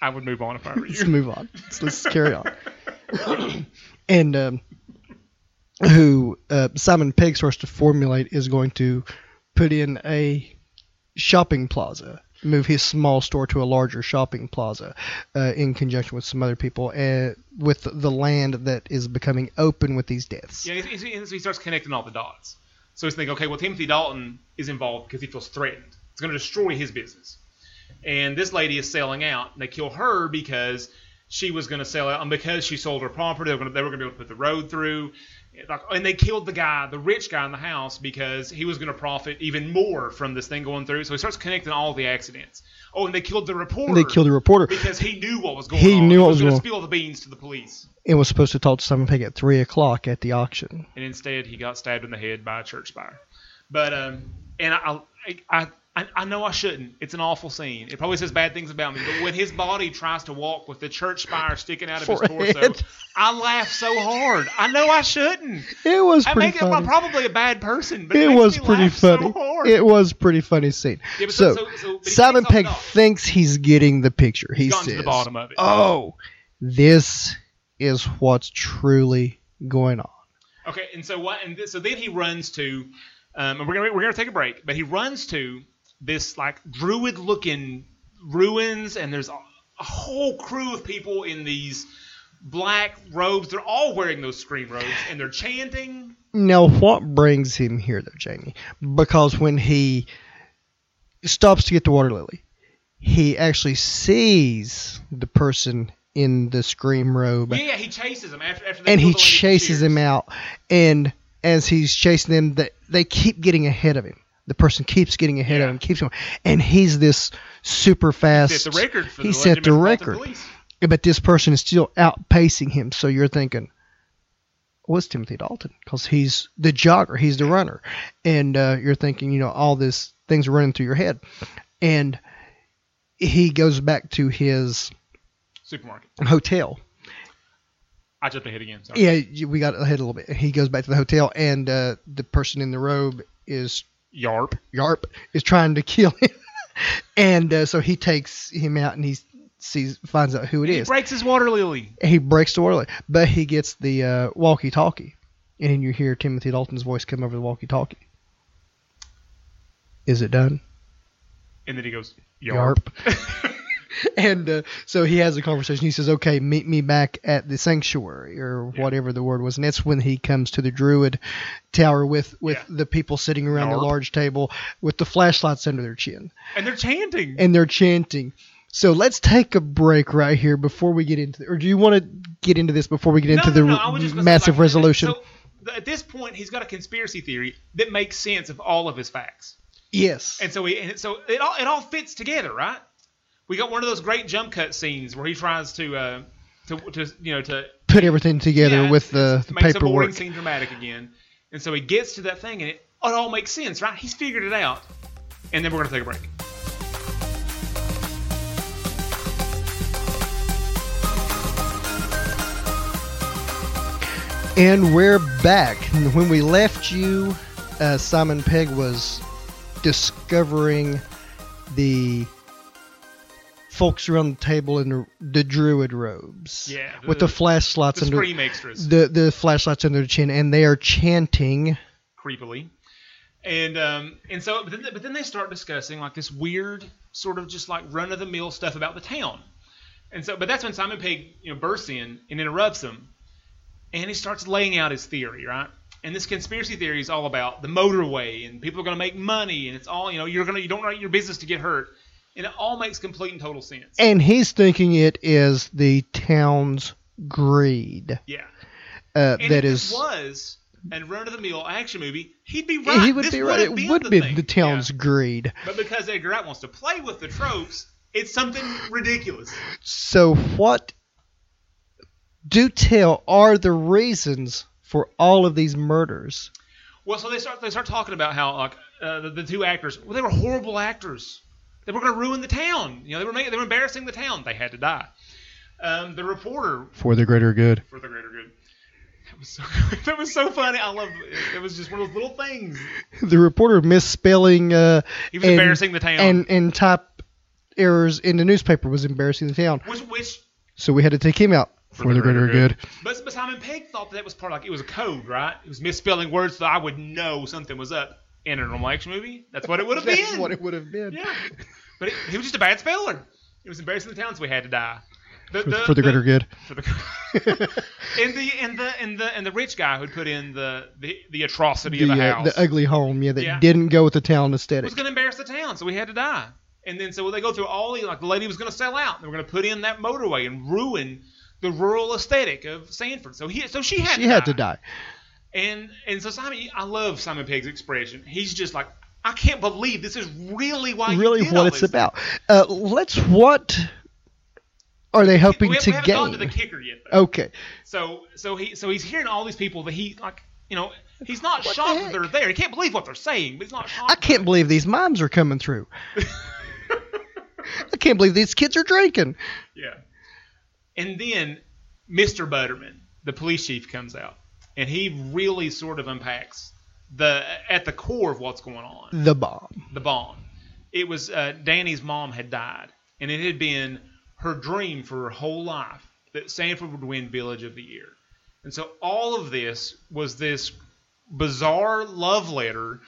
I would move on if I were Let's you. move on. Let's, let's carry on. and um, who uh, Simon Pegg starts to formulate is going to put in a shopping plaza, move his small store to a larger shopping plaza, uh, in conjunction with some other people, uh, with the land that is becoming open with these deaths. Yeah, he's, he starts connecting all the dots. So he's thinking, okay, well, Timothy Dalton is involved because he feels threatened. It's going to destroy his business. And this lady is selling out. And they kill her because she was going to sell out, and because she sold her property, they were going to, they were going to be able to put the road through. Like, And they killed the guy, the rich guy in the house, because he was going to profit even more from this thing going through. So he starts connecting all the accidents. Oh, and they killed the reporter. They killed the reporter because he knew what was going He on. He knew what he was going to spill the beans to the police. and was supposed to talk to Simon Pegg at three o'clock at the auction. and instead he got stabbed in the head by a church spire. But um, and I, I, I, I know I shouldn't. It's an awful scene. It probably says bad things about me. But when his body tries to walk with the church spire sticking out of his torso, I laugh so hard. I know I shouldn't. It was I pretty make, I'm funny. probably a bad person, but it, It was pretty so funny. hard. it was pretty funny scene. Yeah, so, so- so- so- Simon Pegg thinks he's getting the picture. He says, to the bottom of it. "Oh, this is what's truly going on." Okay, and so what? And th- so then he runs to, um, and we're gonna we're gonna take a break, but he runs to this like druid-looking ruins, and there's a, a whole crew of people in these black robes. They're all wearing those scream robes, and they're chanting. Now, what brings him here, though, Jamie? Because when he stops to get the water lily, he actually sees the person in the scream robe, Yeah, he chases them after after they and he chases him out. And as he's chasing them, they, they keep getting ahead of him. The person keeps getting ahead Yeah. of him, keeps going, and he's this super fast. He Set the record for he the set the record. But this person is still outpacing him. So you're thinking, what's Timothy Dalton? Because he's the jogger, he's the runner, and uh, you're thinking, you know, all this things are running through your head, and he goes back to his Supermarket. hotel. I jumped ahead again. Sorry. Yeah, we got ahead a little bit. He goes back to the hotel, and uh, the person in the robe is Yarp. Yarp is trying to kill him, and uh, so he takes him out, and he sees finds out who it He is. breaks his water lily. he breaks the water, lily, but he gets the uh, walkie-talkie, and then you hear Timothy Dalton's voice come over the walkie-talkie. Is it done? And then he goes, Yarp. and uh, so he has a conversation. He says, "Okay, meet me back at the sanctuary, or Yeah. whatever the word was." And that's when he comes to the Druid Tower with with Yeah. the people sitting around the large table with the flashlights under their chin, and they're chanting. and they're chanting. So let's take a break right here before we get into, or do you want to get into this before we get into No, the no, no, I was just gonna say, massive like, resolution? So at this point, he's got a conspiracy theory that makes sense of all of his facts, yes. and so he, and so it all it all fits together, right? we got one of those great jump cut scenes where he tries to uh, to, to you know to put everything together yeah, with the, the makes paperwork. Makes a boring scene dramatic again, and so he gets to that thing, and it, it all makes sense, right? He's figured it out, and then we're gonna take a break. And we're back. When we left you, uh, Simon Pegg was discovering the folks around the table in the, the druid robes. Yeah, With the flashlights the under extras. the the flashlights under the chin, and they are chanting. creepily. And um, and so, but then, but then they start discussing like this weird sort of just like run of the mill stuff about the town. And so, but that's when Simon Pegg you know bursts in and interrupts them, and he starts laying out his theory, right? And this conspiracy theory is all about the motorway and people are going to make money, and it's all you know you're gonna you don't want your business to get hurt, and it all makes complete and total sense. And he's thinking it is the town's greed. yeah, Uh, and that if is. was a run of the mill action movie, he'd be right. He would This be right. It would be thing. the town's Yeah. greed. But because Edgar Wright wants to play with the tropes, it's something ridiculous. So, what do tell are the reasons for all of these murders? Well, so they start they start talking about how like uh, the, the two actors, well, they were horrible actors. They were going to ruin the town. You know, they were making, they were embarrassing the town. They had to die. Um, the reporter For the greater good. for the greater good. That was so that was so funny. I love it. It was just one of those little things. The reporter misspelling uh, He was and, embarrassing the town. and and type errors in the newspaper was embarrassing the town. which which So we had to take him out for, the greater good. But, but Simon Pegg thought that, that was part of like it was a code, right? It was misspelling words so I would know something was up in a normal action movie. That's what it would have been. That's what it would have been. Yeah, but it, he was just a bad speller. It was embarrassing the town, so we had to die. The, For, for the greater good. For the, and the and the and the and the rich guy who'd put in the the, the atrocity The, of a uh, house the ugly home, yeah, that Yeah. didn't go with the town aesthetic. It was going to embarrass the town, so we had to die. And then so they go through all the like the lady was going to sell out. They were going to put in that motorway and ruin the rural aesthetic of Sanford. So he so she had She to had die. to die. And and so Simon, I love Simon Pegg's expression. He's just like, I can't believe this is really why. Really, what it's this." about. Uh, let's. What are they hoping we, to we haven't gotten to gain? the kicker yet. Though. Okay. So so he so he's hearing all these people that he like. You know, he's not What the shocked that they're there. He can't believe what they're saying, but he's not shocked. I can't believe these mimes are coming through. I can't believe these kids are drinking. Yeah. And then Mr. Butterman, the police chief, comes out, and he really sort of unpacks the at the core of what's going on. The bomb. The bomb. It was uh, Danny's mom had died, and it had been her dream for her whole life that Sanford would win Village of the Year. And so all of this was this bizarre love letter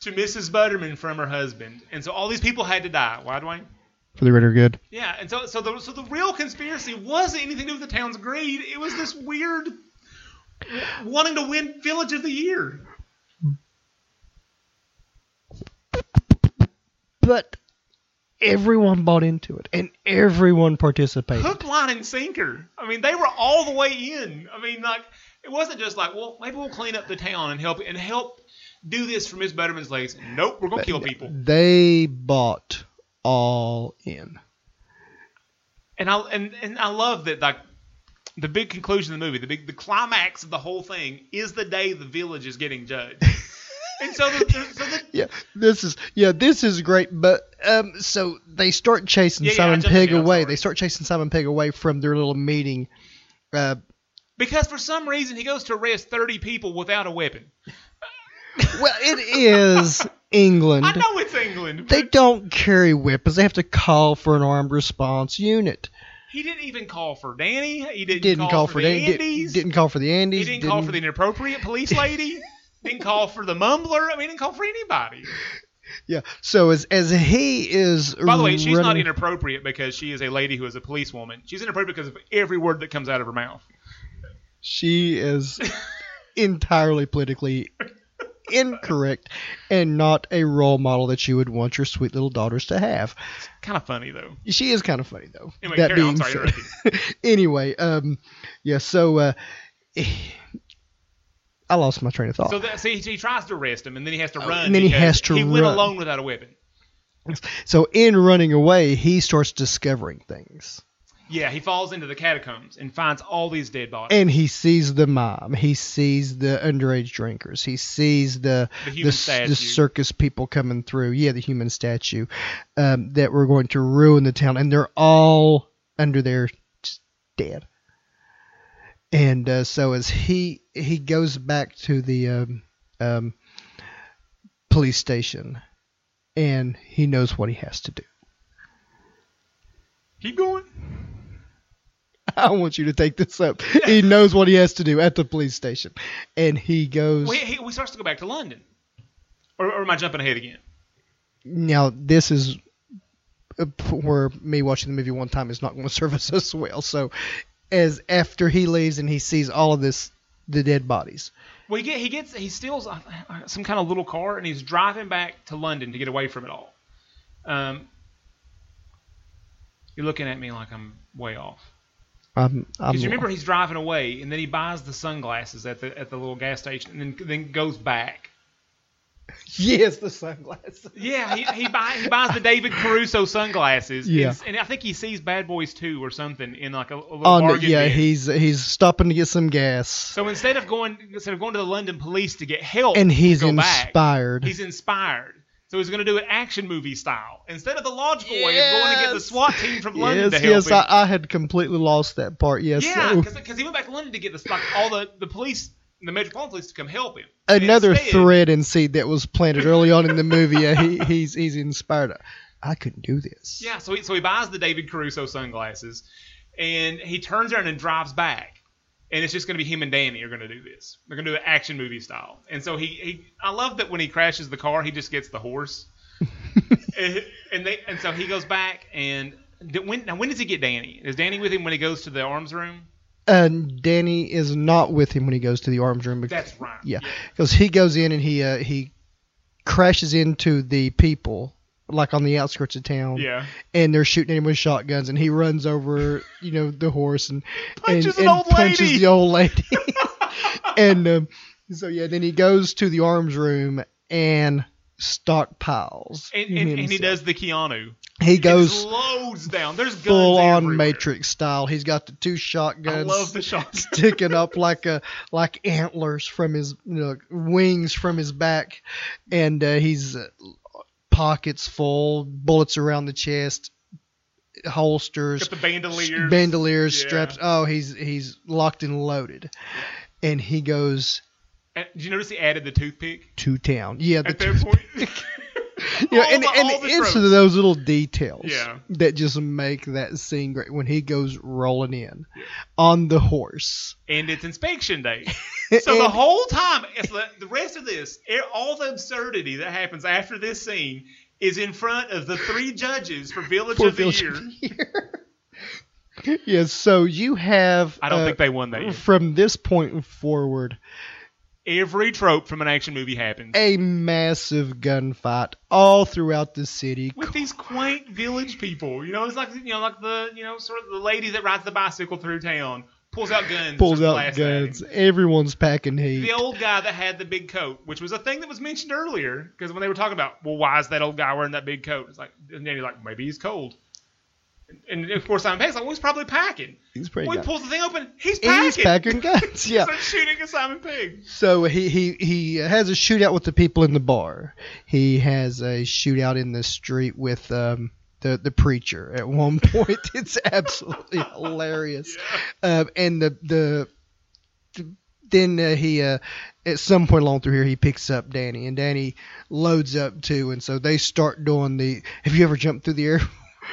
to Mrs. Butterman from her husband. And so all these people had to die. Why, Dwayne? For the greater good. Yeah, and so so the so the real conspiracy wasn't anything to do with the town's greed. It was this weird wanting to win Village of the Year. But everyone bought into it, and everyone participated. Hook, line, and sinker. I mean, they were all the way in. I mean, like it wasn't just like, well, maybe we'll clean up the town and help and help do this for Miss Butterman's legs. Nope, we're gonna kill people. They bought all in. And I and and I love that like the big conclusion of the movie, the big the climax of the whole thing is the day the village is getting judged. and so the, the, so the Yeah, this is yeah, this is great. But um, so they start chasing Yeah, yeah, Simon Pegg away. They start chasing Simon Pegg away from their little meeting. Uh, because for some reason he goes to arrest 30 people without a weapon. well, it is England. I know it's England. They don't carry weapons. They have to call for an armed response unit. He didn't even call for Danny. He didn't, Didn't call, for, the Dan- di- Andys. didn't call for the Andys. he didn't, call for the inappropriate police lady. didn't call for the mumbler. I mean, he didn't call for anybody. Yeah. So as as he is. By the way, she's not inappropriate because she is a lady who is a policewoman. She's inappropriate because of every word that comes out of her mouth. She is entirely politically incorrect and not a role model that you would want your sweet little daughters to have. Kind of funny though. She is kind of funny though. Anyway, that carry on. being Sorry, said. anyway, um, yeah. So uh, I lost my train of thought. So that, see, he tries to arrest him, and then he has to Oh, run. and then he has to He went run. alone without a weapon. So in running away, he starts discovering things. Yeah, he falls into the catacombs and finds all these dead bodies. And he sees the mom. He sees the underage drinkers. He sees the The the, the circus people coming through. Yeah, the human statue um, that were going to ruin the town, and they're all under there, just dead. And uh, so as he he goes back to the um, um, police station, and he knows what he has to do. Keep going. I want you to take this up. He knows what he has to do at the police station, and he goes. Well, he, he starts to go back to London. Or, or am I jumping ahead again? Now this is uh, where me watching the movie one time is not going to serve us as well. So, as after he leaves and he sees all of this, the dead bodies. Well, he, get, he gets he steals uh, uh, some kind of little car and he's driving back to London to get away from it all. Um, you're looking at me like I'm way off. Um, um, I'm, I'm Because you remember he's driving away and then he buys the sunglasses at the at the little gas station and then then goes back. yes, the sunglasses. Yeah, he, he, buy, he buys the David Caruso sunglasses. Yeah. And, and I think he sees Bad Boys 2 or something in like a, a little oh, On the, bargain yeah, bin. he's he's stopping to get some gas, So instead of going instead of going to the London police to get help and he's go back, inspired. he's inspired. So he's going to do it action movie style instead of the logical way of going to get the SWAT team from London yes, to help yes, him. I, I had completely lost that part. Yes, yeah, so- because he went back to London to get the like, all the, the police, the Metropolitan Police, to come help him. Another instead- thread and seed that was planted early on in the movie. Yeah, he, he's he's inspired. I couldn't do this. Yeah, so he, so he buys the David Caruso sunglasses, and he turns around and drives back, and it's just going to be him and Danny are going to do this. They're going to do it action movie style. And so he, he, I love that when he crashes the car, he just gets the horse, and, and they, and so he goes back and when now when does he get Danny? Is Danny with him when he goes to the arms room? And Danny is not with him when he goes to the arms room. Because, That's right. yeah, because he goes in and he uh, he crashes into the people like on the outskirts of town. Yeah. and they're shooting him with shotguns, and he runs over, you know, the horse and Punches and, an and old punches lady. the old lady. and um, so yeah, then he goes to the arms room and stockpiles. And, and, and he does the Keanu. He goes just loads down. There's guns full on everywhere. Matrix style. He's got the two I shotguns. love the shot. sticking up like a like antlers from his you know, wings from his back, and uh, he's uh, pockets full, bullets around the chest, holsters, Got the bandoliers. bandoliers, Yeah. straps. Oh, he's he's locked and loaded, and he goes And did you notice he added the toothpick to town. Yeah, the at that point? Yeah, All and, the- and it's tropes. those little details Yeah. that just make that scene great when he goes rolling in Yeah. on the horse. and it's inspection day. So the whole time, it's the, rest of this, all the absurdity that happens after this scene is in front of the three judges for Village for of the Village of the Year. yes, so you have I don't uh, think they won that. Year. from this point forward Every trope from an action movie happens a massive gunfight all throughout the city. with these quaint village people. You know, it's like you know, like the you know, sort of the lady that rides the bicycle through town pulls out guns, Pulls out guns. Everyone's packing heat. the old guy that had the big coat, which was a thing that was mentioned earlier, because when they were talking about, well, why is that old guy wearing that big coat? It's like, and then you're like, maybe he's cold. And, of course, Simon Pegg's like, well, he's probably packing. He's pretty Well, he pulls the thing open, he's packing. He's packing guns. Yeah. Starts shooting at Simon Pegg. So he, he he has a shootout with the people in the bar. He has a shootout in the street with um, the the preacher. At one point, it's absolutely hilarious. Um, and the the then uh, he uh, at some point along through here he picks up Danny and Danny loads up too, and so they start doing the. Have you ever jumped through the air?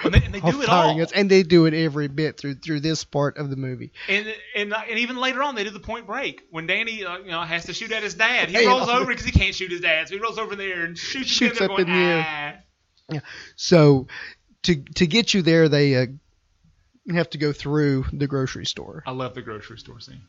And they, and they do it all. guns? And they do it every bit through through this part of the movie. And, and and even later on, they do the point break when Danny, uh, you know, has to shoot at his dad. He Hey, rolls uh, over because he can't shoot his dad, so he rolls over there and shoots, Shoots up going, in the air. "Ah." So to to get you there, they uh, have to go through the grocery store. I love the grocery store scene.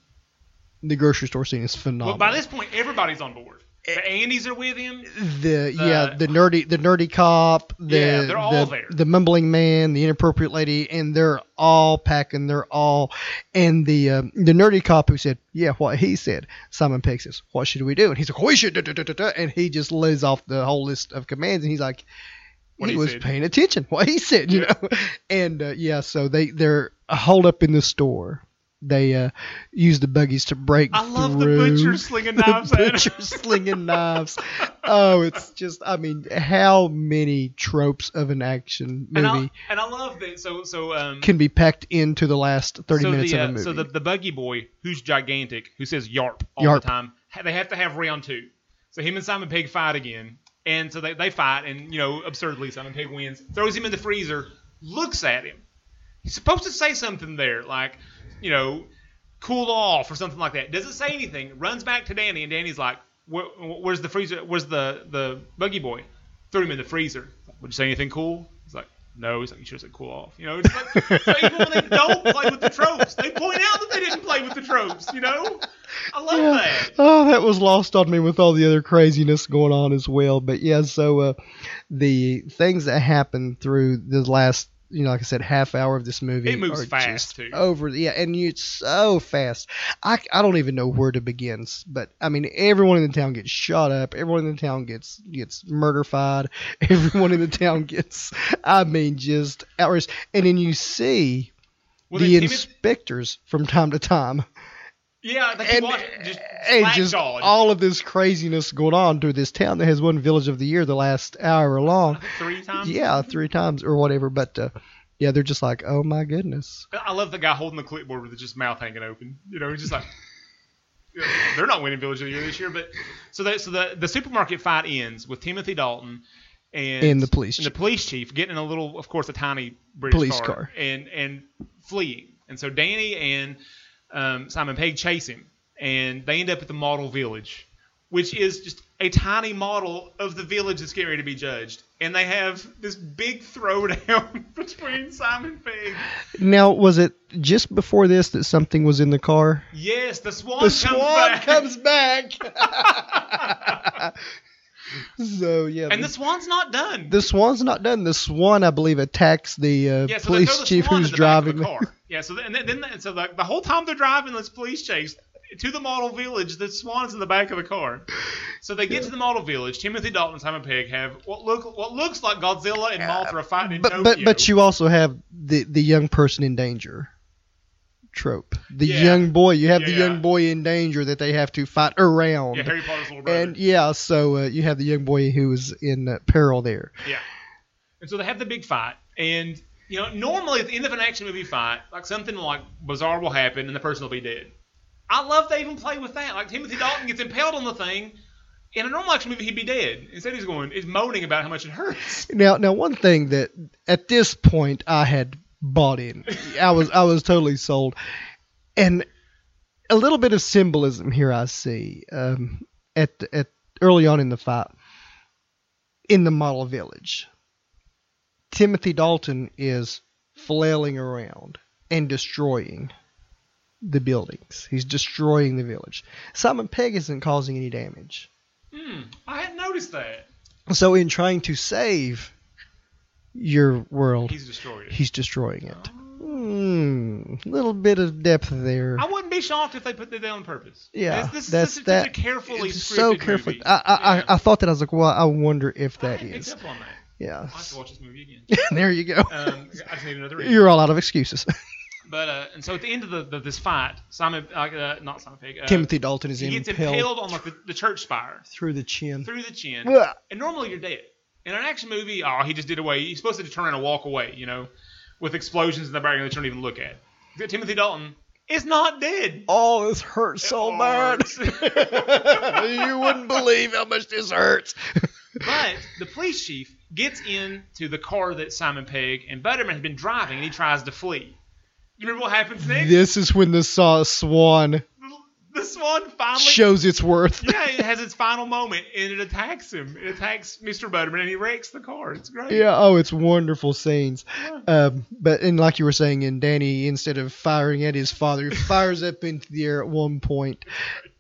The grocery store scene is Well, phenomenal. by this point, everybody's on board. The Andys are with him. the yeah the nerdy the nerdy cop the Yeah, they're all the, there. the mumbling man the inappropriate lady and they're all packing they're all and the um, the nerdy cop who said yeah what he said Simon Pegg says what should we do and he's like we should da, da, da, da, da," and he just lays off the whole list of commands and he's like What he, he was said. paying attention what he said you Yeah. know and uh, yeah so they they're holed up in the store they uh, use the buggies to break I love the butcher slinging knives butcher slinging knives. Oh, it's just I mean, how many tropes of an action And I, movie and I love that. So so um. can be packed into the last thirty so minutes the, of a uh, movie? So the, the buggy boy, who's gigantic, who says "yarp" all Yarp. the time, they have to have round two. So him and Simon Pegg fight again, and so they, they fight, and you know, absurdly, Simon Pegg wins, throws him in the freezer, looks at him. He's supposed to say something there, like, you know, cool off or something like that. Doesn't say anything. Runs back to Danny, and Danny's like, Where, "Where's the freezer? Where's the the buggy boy?" Threw him in the freezer. Would you say anything cool? He's like, "No." He's like, "You should have said cool off." You know, it's like, so even when they don't play with the tropes, they point out that they didn't play with the tropes. You know, I love Yeah. that. Oh, that was lost on me with all the other craziness going on as well. But yeah, so uh, the things that happen through the last, you know, like I said, half hour of this movie It moves fast, too. over. Yeah, and you, it's so fast. I, I don't even know where to begin. But I mean, everyone in the town gets shot up. Everyone in the town gets gets murderfied. Everyone in the town gets, I mean, just outrageous. And then you see Well, the inspectors from time to time yeah, and, watching, just and just jawed. all of this craziness going on through this town that has won Village of the Year the last hour long. three times. Yeah, three times or whatever. But uh, yeah, they're just like, oh my goodness. I love the guy holding the clipboard with just mouth hanging open. You know, he's just like. They're not winning Village of the Year this year, but so that so the the supermarket fight ends with Timothy Dalton and, And the police and the chief. police chief getting a little, of course, a tiny British Police car, car. and and fleeing. And so Danny and um, Simon Pegg chase him, and they end up at the model village, which is just a tiny model of the village that's getting ready to be judged. And they have this big throwdown between Simon Pegg. Now, was it just before this that something was in the car? Yes, the swan The comes swan back. comes back. so yeah, and the, the swan's not done. the swan's not done. The swan, I believe, attacks the uh, yeah, so police the chief who's the driving. the car. Yeah, so then, then, then so the, the whole time they're driving this police chase to the model village, the swan's in the back of the car. So they get to the model village. Timothy Dalton and Simon Pegg have what look what looks like Godzilla and Mothra are fighting in but Tokyo. but but you also have the the young person in danger trope. The Yeah. young boy, you have the Yeah. young boy in danger that they have to fight around. yeah, Harry Potter's little brother. and yeah, so uh, you have the young boy who is in uh, peril there. Yeah. And so they have the big fight, and you know, normally at the end of an action movie fight, like something like bizarre will happen, and the person will be dead. I love they even play with that. Like Timothy Dalton gets impaled on the thing. In a normal action movie, he'd be dead. Instead, he's going, he's moaning about how much it hurts. Now, now one thing that at this point I had bought in, I was I was totally sold, and a little bit of symbolism here I see um, at at early on in the fight in the model village. Timothy Dalton is flailing around and destroying the buildings. He's destroying the village. Simon Pegg isn't causing any damage. Hmm, I hadn't noticed that. So in trying to save your world, He's destroyed it. he's destroying it. Hmm, little bit of depth there. I wouldn't be shocked if they put that there on purpose. Yeah, this, this that's is such, that. such a carefully so careful. movie. I, I, Yeah. I, I thought that I was like, well, I wonder if that is. I that is. up on that. Yeah. I'll have to watch this movie again. there you go. Um, I just need another reason. You're all out of excuses. But uh, and so at the end of the, the this fight, Simon, uh, uh, not Simon Pegg, uh, Timothy Dalton is he gets impaled, impaled on like the, the church spire through the chin. through the chin, Ugh. and normally you're dead. In an action movie, oh, he just did away. He's supposed to turn around and walk away, you know, with explosions in the background that you don't even look at. Timothy Dalton is not dead. Oh, this hurts so It bad. you wouldn't believe how much this hurts. But the police chief gets into the car that Simon Pegg and Butterman have been driving, and he tries to flee. You remember what happens next? this is when the saw swan The, swan finally shows its worth. yeah, it has its final moment and it attacks him. It attacks Mr. Butterman and he wrecks the car. It's great. Yeah, oh, it's wonderful scenes. Um, but and like you were saying, and Danny, instead of firing at his father, he fires up into the air at one point.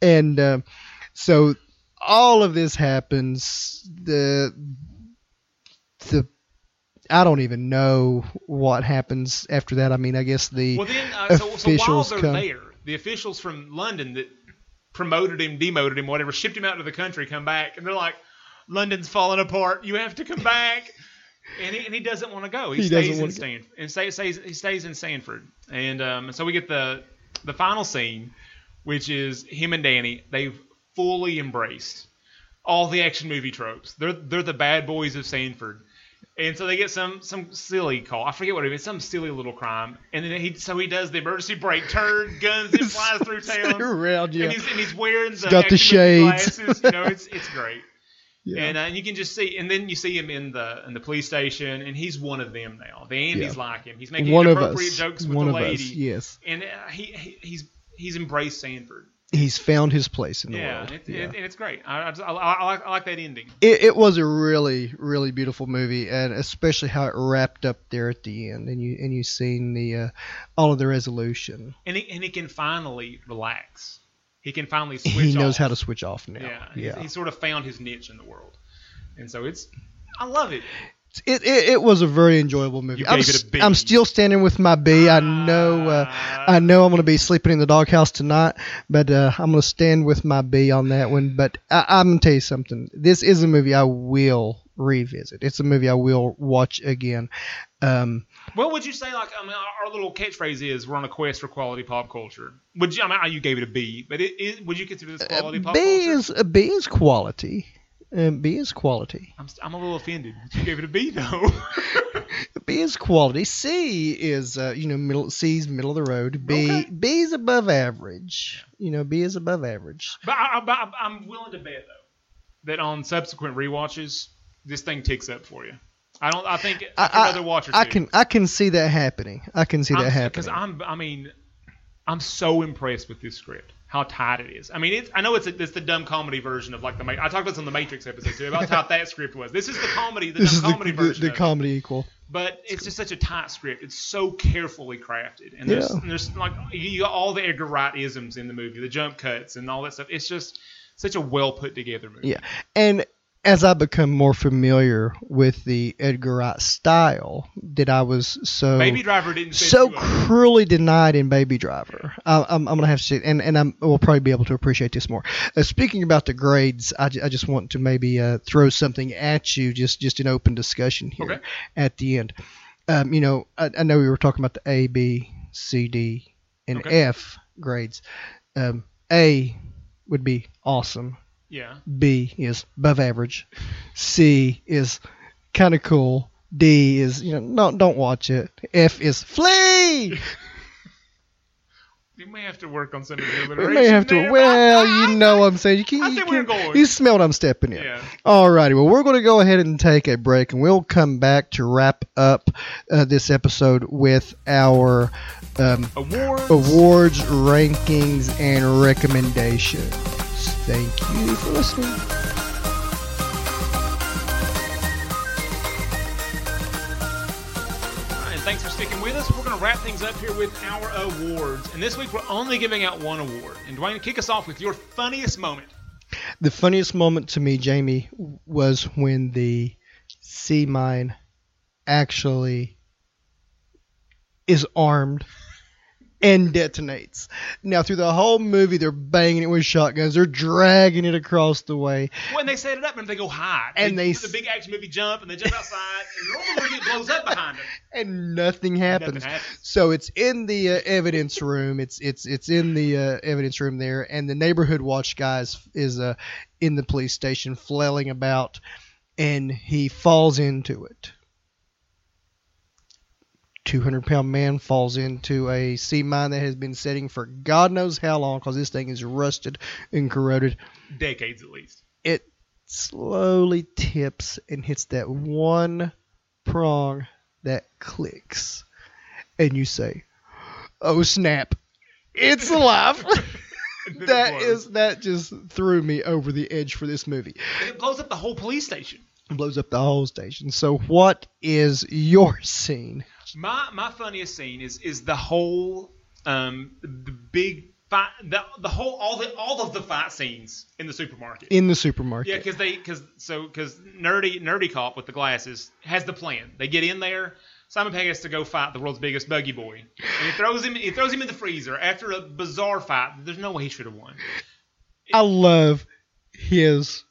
and um so all of this happens. The the I don't even know what happens after that. I mean, I guess the Well, then, uh, so, so while Officials they're come. there, the officials from London that promoted him, demoted him, whatever, shipped him out to the country, come back, and they're like, London's falling apart. You have to come back. And he, and he doesn't want to go. He, He stays in. Stanford. And stay, stays, he stays in Sanford. And um, so we get the the final scene, which is him and Danny. They've fully embraced all the action movie tropes. They're they're the bad boys of Sanford. And so they get some some silly call. I forget what it is. Some silly little crime. And then he so he does the emergency brake turn, guns it flies through town. around, yeah. And he's and he's wearing the got the shades. glasses. You know, it's it's great. Yeah. And, uh, and you can just see, and then you see him in the in the police station, and he's one of them now. The Andy's like him. He's making One of inappropriate us. jokes with One the of lady, us. Yes. and uh, he, he he's he's embraced Sanford. He's found his place in the Yeah, world. and, it, yeah. it, and it's great. I, I, just- I, I, like, I like that ending. it, it was a really really beautiful movie and especially how it wrapped up there at the end and you and you seen the uh, all of the resolution And he, and he can finally relax. He can finally switch. he knows off. how to switch off now Yeah, yeah, he's sort of found his niche in the world, and so it's. I love it. It, it, it was a very enjoyable movie I'm, gave it a s- B. I'm still standing with my B I know uh, I know I'm going to be sleeping in the doghouse tonight but uh, I'm going to stand with my B on that one but I, I'm going to tell you something this is a movie I will revisit it's a movie I will watch again um, What would you say? Like, I mean, our, little catchphrase is we're on a quest for quality pop culture. Would you? I mean, you gave it a B, but it, would you consider this quality pop B culture? is uh, B is quality. Um, B is quality. I'm, st- I'm a little offended. You gave it a B though. B is quality. C is uh, you know middle. C is middle of the road. B Okay. B is above average. You know B is above average. but I, but I'm willing to bet though that on subsequent rewatches, this thing ticks up for you. I don't. I think I, another watch or I can I can see that happening. I can see that happening. because. I'm. I mean, I'm so impressed with this script. How tight it is. I mean, it's. I know it's a, it's the dumb comedy version of like the. I talked about this on the Matrix episode too about how tight that script was. This is the comedy, the this dumb is the, comedy the, version. the it. comedy equal. but it's just such a tight script. It's so carefully crafted, and there's, Yeah. and there's like you got all the Edgar Wright isms in the movie, the jump cuts and all that stuff. It's just such a well put together movie. Yeah, and as I become more familiar with the Edgar Wright style, that I was so Baby Driver didn't so cruelly denied in Baby Driver. I, I'm, I'm gonna have to say, and and I'm, we'll probably be able to appreciate this more. Uh, speaking about the grades, I, I just want to maybe uh, throw something at you, just just an open discussion here Okay. at the end. Um, you know, I, I know we were talking about the A, B, C, D, and Okay. F grades. Um, A would be awesome. Yeah. B is above average. C is kind of cool. D is you know no don't watch it. F is flee. You may have to work on some of the We alliteration. may have to. there, Well, you know what I'm saying. You can. I you can going. You smell what I'm stepping in. Yeah. Alrighty. Well, we're going to go ahead and take a break, and we'll come back to wrap up uh, this episode with our um, Awards. awards, rankings, and recommendations. Thank you for listening. And thanks for sticking with us. We're going to wrap things up here with our awards. And this week we're only giving out one award. And Dwayne, kick us off with your funniest moment. The funniest moment to me, Jamie, was when the sea mine actually is armed and detonates. Now, through the whole movie, they're banging it with shotguns. They're dragging it across the way. When they set it up and they go high. And they do the big action movie jump and they jump outside and normally it blows up behind them. and nothing happens. Nothing happens. So it's in the uh, evidence room. It's it's it's in the uh, evidence room there, and the neighborhood watch guy is, is uh, in the police station flailing about, and he falls into it. Two hundred pound man falls into a sea mine that has been setting for God knows how long, because this thing is rusted and corroded. Decades at least. It slowly tips and hits that one prong that clicks, and you say, "Oh snap, it's alive!" That is that just threw me over the edge for this movie. And it blows up the whole police station. Blows up the whole station. So, what is your scene? My my funniest scene is is the whole um the, big fight the the whole all the all of the fight scenes in the supermarket. in the supermarket? Yeah, because they because so because nerdy nerdy cop with the glasses has the plan. They get in there. Simon Pegg has to go fight the world's biggest buggy boy, and he throws him. He throws him in the freezer after a bizarre fight. There's no way he should have won. I love his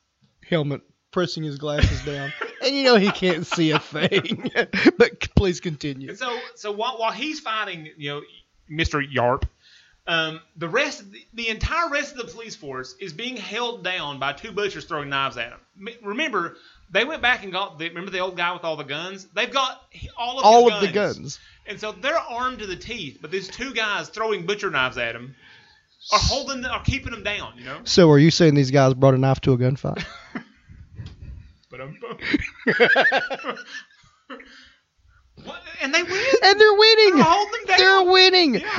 helmet pressing his glasses down, and you know he can't see a thing. but please continue. So so while while he's fighting, you know, Mr. Yarp, Um, the rest, the, the entire rest of the police force is being held down by two butchers throwing knives at them. M- Remember, they went back and got. The, remember the old guy with all the guns? They've got all of All of the guns. and so they're armed to the teeth. But these two guys throwing butcher knives at him are holding, are keeping them down. You know. So are you saying these guys brought a knife to a gunfight? But what? And they win. and they're winning. They're. They're winning. Yeah.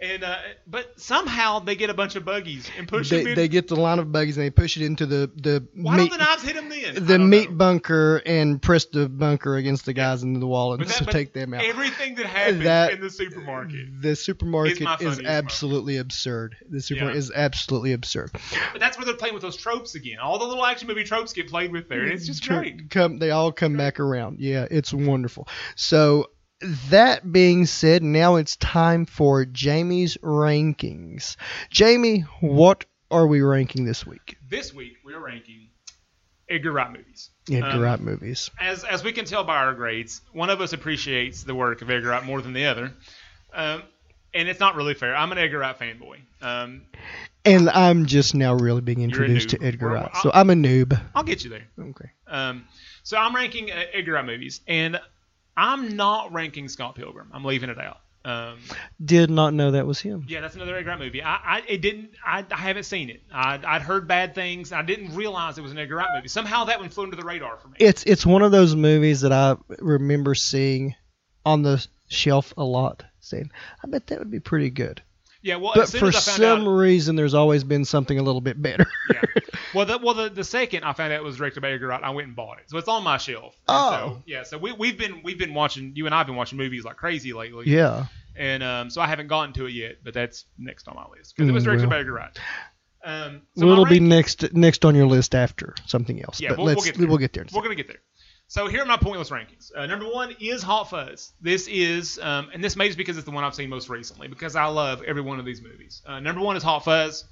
And uh, but somehow they get a bunch of buggies and push They, them in. they get the line of buggies and they push it into the the Why meat don't the knives hit them then? The meat know. bunker and press the bunker against the guys into the wall and that- take them out. Everything that happens That- in the supermarket. The supermarket is part. absolutely absurd. The supermarket Yeah. is absolutely absurd. But that's where they're playing with those tropes again. All the little action movie tropes get played with there, and it's just Tr- great. Come, they all come back around. Yeah, it's wonderful. So that being said, now it's time for Jamie's rankings. Jamie, what are we ranking this week? This week we are ranking Edgar Wright movies. Edgar Um, Wright movies. As as we can tell by our grades, one of us appreciates the work of Edgar Wright more than the other. Um, and it's not really fair. I'm an Edgar Wright fanboy. Um, And I'm just now really being introduced to. Edgar Wright, so I'm a noob. I'll get you there. Okay. Um, so I'm ranking uh, Edgar Wright movies, and I'm not ranking Scott Pilgrim. I'm leaving it out. Um, Did not know that was him. yeah, that's another Edgar Wright movie. I, I it didn't. I, I haven't seen it. I, I'd heard bad things. I didn't realize it was an Edgar Wright movie. Somehow that one flew under the radar for me. It's it's one of those movies that I remember seeing on the shelf a lot, saying, "I bet that would be pretty good." Yeah. Well, But as soon for as I found some out, reason, there's always been something a little bit better. yeah. Well, the, well, the, the second I found out it was directed by Edgar Wright, I went and bought it. So it's on my shelf. And Oh. So, yeah. So we we've been we've been watching. You and I've been watching movies like crazy lately. yeah. And um, so I haven't gotten to it yet, but that's next on my list because it was Mm, directed well. by Edgar Wright. Um, so well, it'll be next next on your list after something else. Yeah, but we'll, we'll get there. we'll get there. We're gonna get there. So here are my pointless rankings. Uh, number one is Hot Fuzz. This is, um, and this may just because it's the one I've seen most recently because I love every one of these movies. Uh, number one is Hot Fuzz.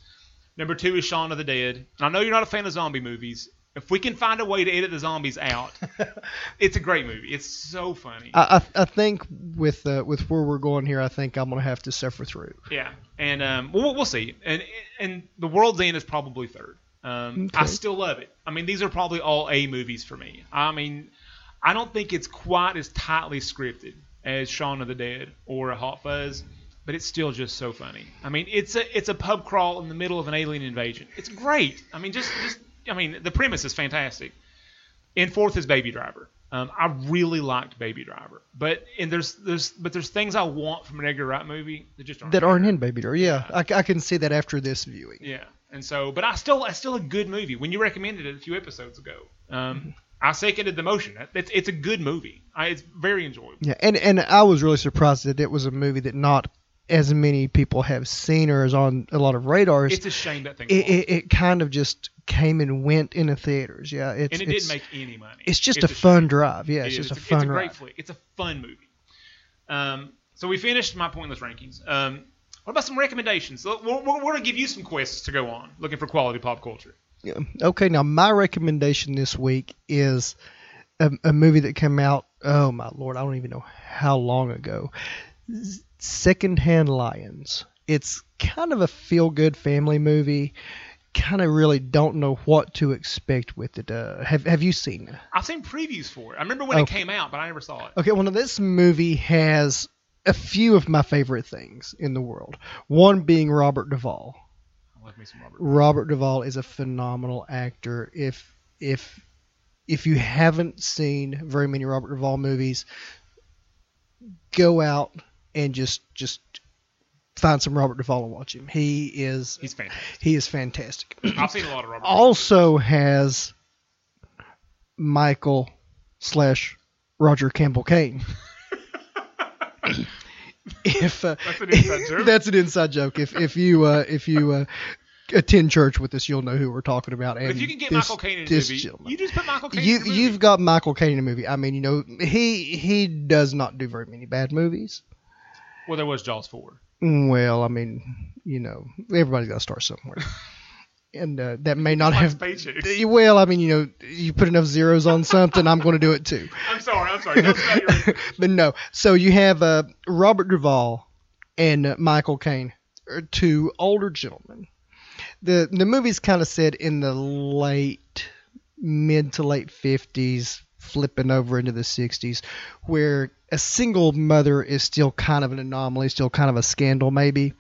Number two is Shaun of the Dead. And I know you're not a fan of zombie movies. If we can find a way to edit the zombies out, it's a great movie. It's so funny. I, I I think with uh, with where we're going here, I think I'm gonna have to suffer through. Yeah, and um, we'll, we'll see. And and the World's End is probably third. Um, I still love it. I mean, these are probably all A movies for me. I mean, I don't think it's quite as tightly scripted as Shaun of the Dead or a Hot Fuzz, but it's still just so funny. I mean, it's a it's a pub crawl in the middle of an alien invasion. It's great. I mean, just just I mean, the premise is fantastic. And fourth is Baby Driver. Um, I really liked Baby Driver, but and there's there's but there's things I want from an Edgar Wright movie that just aren't That aren't in Baby Driver. Yeah, I, I can see that after this viewing. Yeah, and so, but I still, it's still a good movie. When you recommended it a few episodes ago, um, I seconded the motion. It's, it's a good movie. I, it's very enjoyable. Yeah, and and I was really surprised that it was a movie that not as many people have seen or is on a lot of radars. It's a shame that thing. it, it, it kind of just came and went in the theaters. Yeah, it's and it it's, didn't make any money. it's just It's a shame. fun drive. Yeah, It it's is. just a It's fun It's a great ride. flick. It's a fun movie. Um, so we finished my pointless rankings. Um, what about some recommendations? We're, we're, we're gonna give you some quests to go on, looking for quality pop culture. Yeah. Okay, now my recommendation this week is a, a movie that came out. Oh my lord, I don't even know how long ago. Secondhand Lions. It's kind of a feel-good family movie. Kind of really don't know what to expect with it. Uh, have Have you seen it? I've seen previews for it. I remember when it came out, but I never saw it. Okay, well, this movie has a few of my favorite things in the world. One being Robert Duvall. I love me some Robert. Robert Duvall is a phenomenal actor. If if if you haven't seen very many Robert Duvall movies, go out and just just find some Robert Duvall and watch him. He is He's fantastic. he is fantastic. I've seen a lot of Robert. also has Michael slash Roger Campbell Kane. if uh, That's an inside joke. that's an inside joke. If if you uh, if you uh, attend church with us, you'll know who we're talking about. And If you can get this- Michael Caine in a movie, gentleman. you just put Michael Caine you in a movie. you've got Michael Caine in a movie. I mean, you know, he he does not do very many bad movies. Well, there was Jaws 4. Well, I mean, you know, everybody's got to start somewhere, and uh, that may not have. paychecks. Well, I mean, you know, you put enough zeros on something, I'm going to do it too. I'm sorry, I'm sorry. Your but no, so you have uh, Robert Duvall and uh, Michael Caine. two older gentlemen. the The movie's kind of set in the late, mid to late fifties, flipping over into the sixties, where a single mother is still kind of an anomaly, still kind of a scandal, maybe,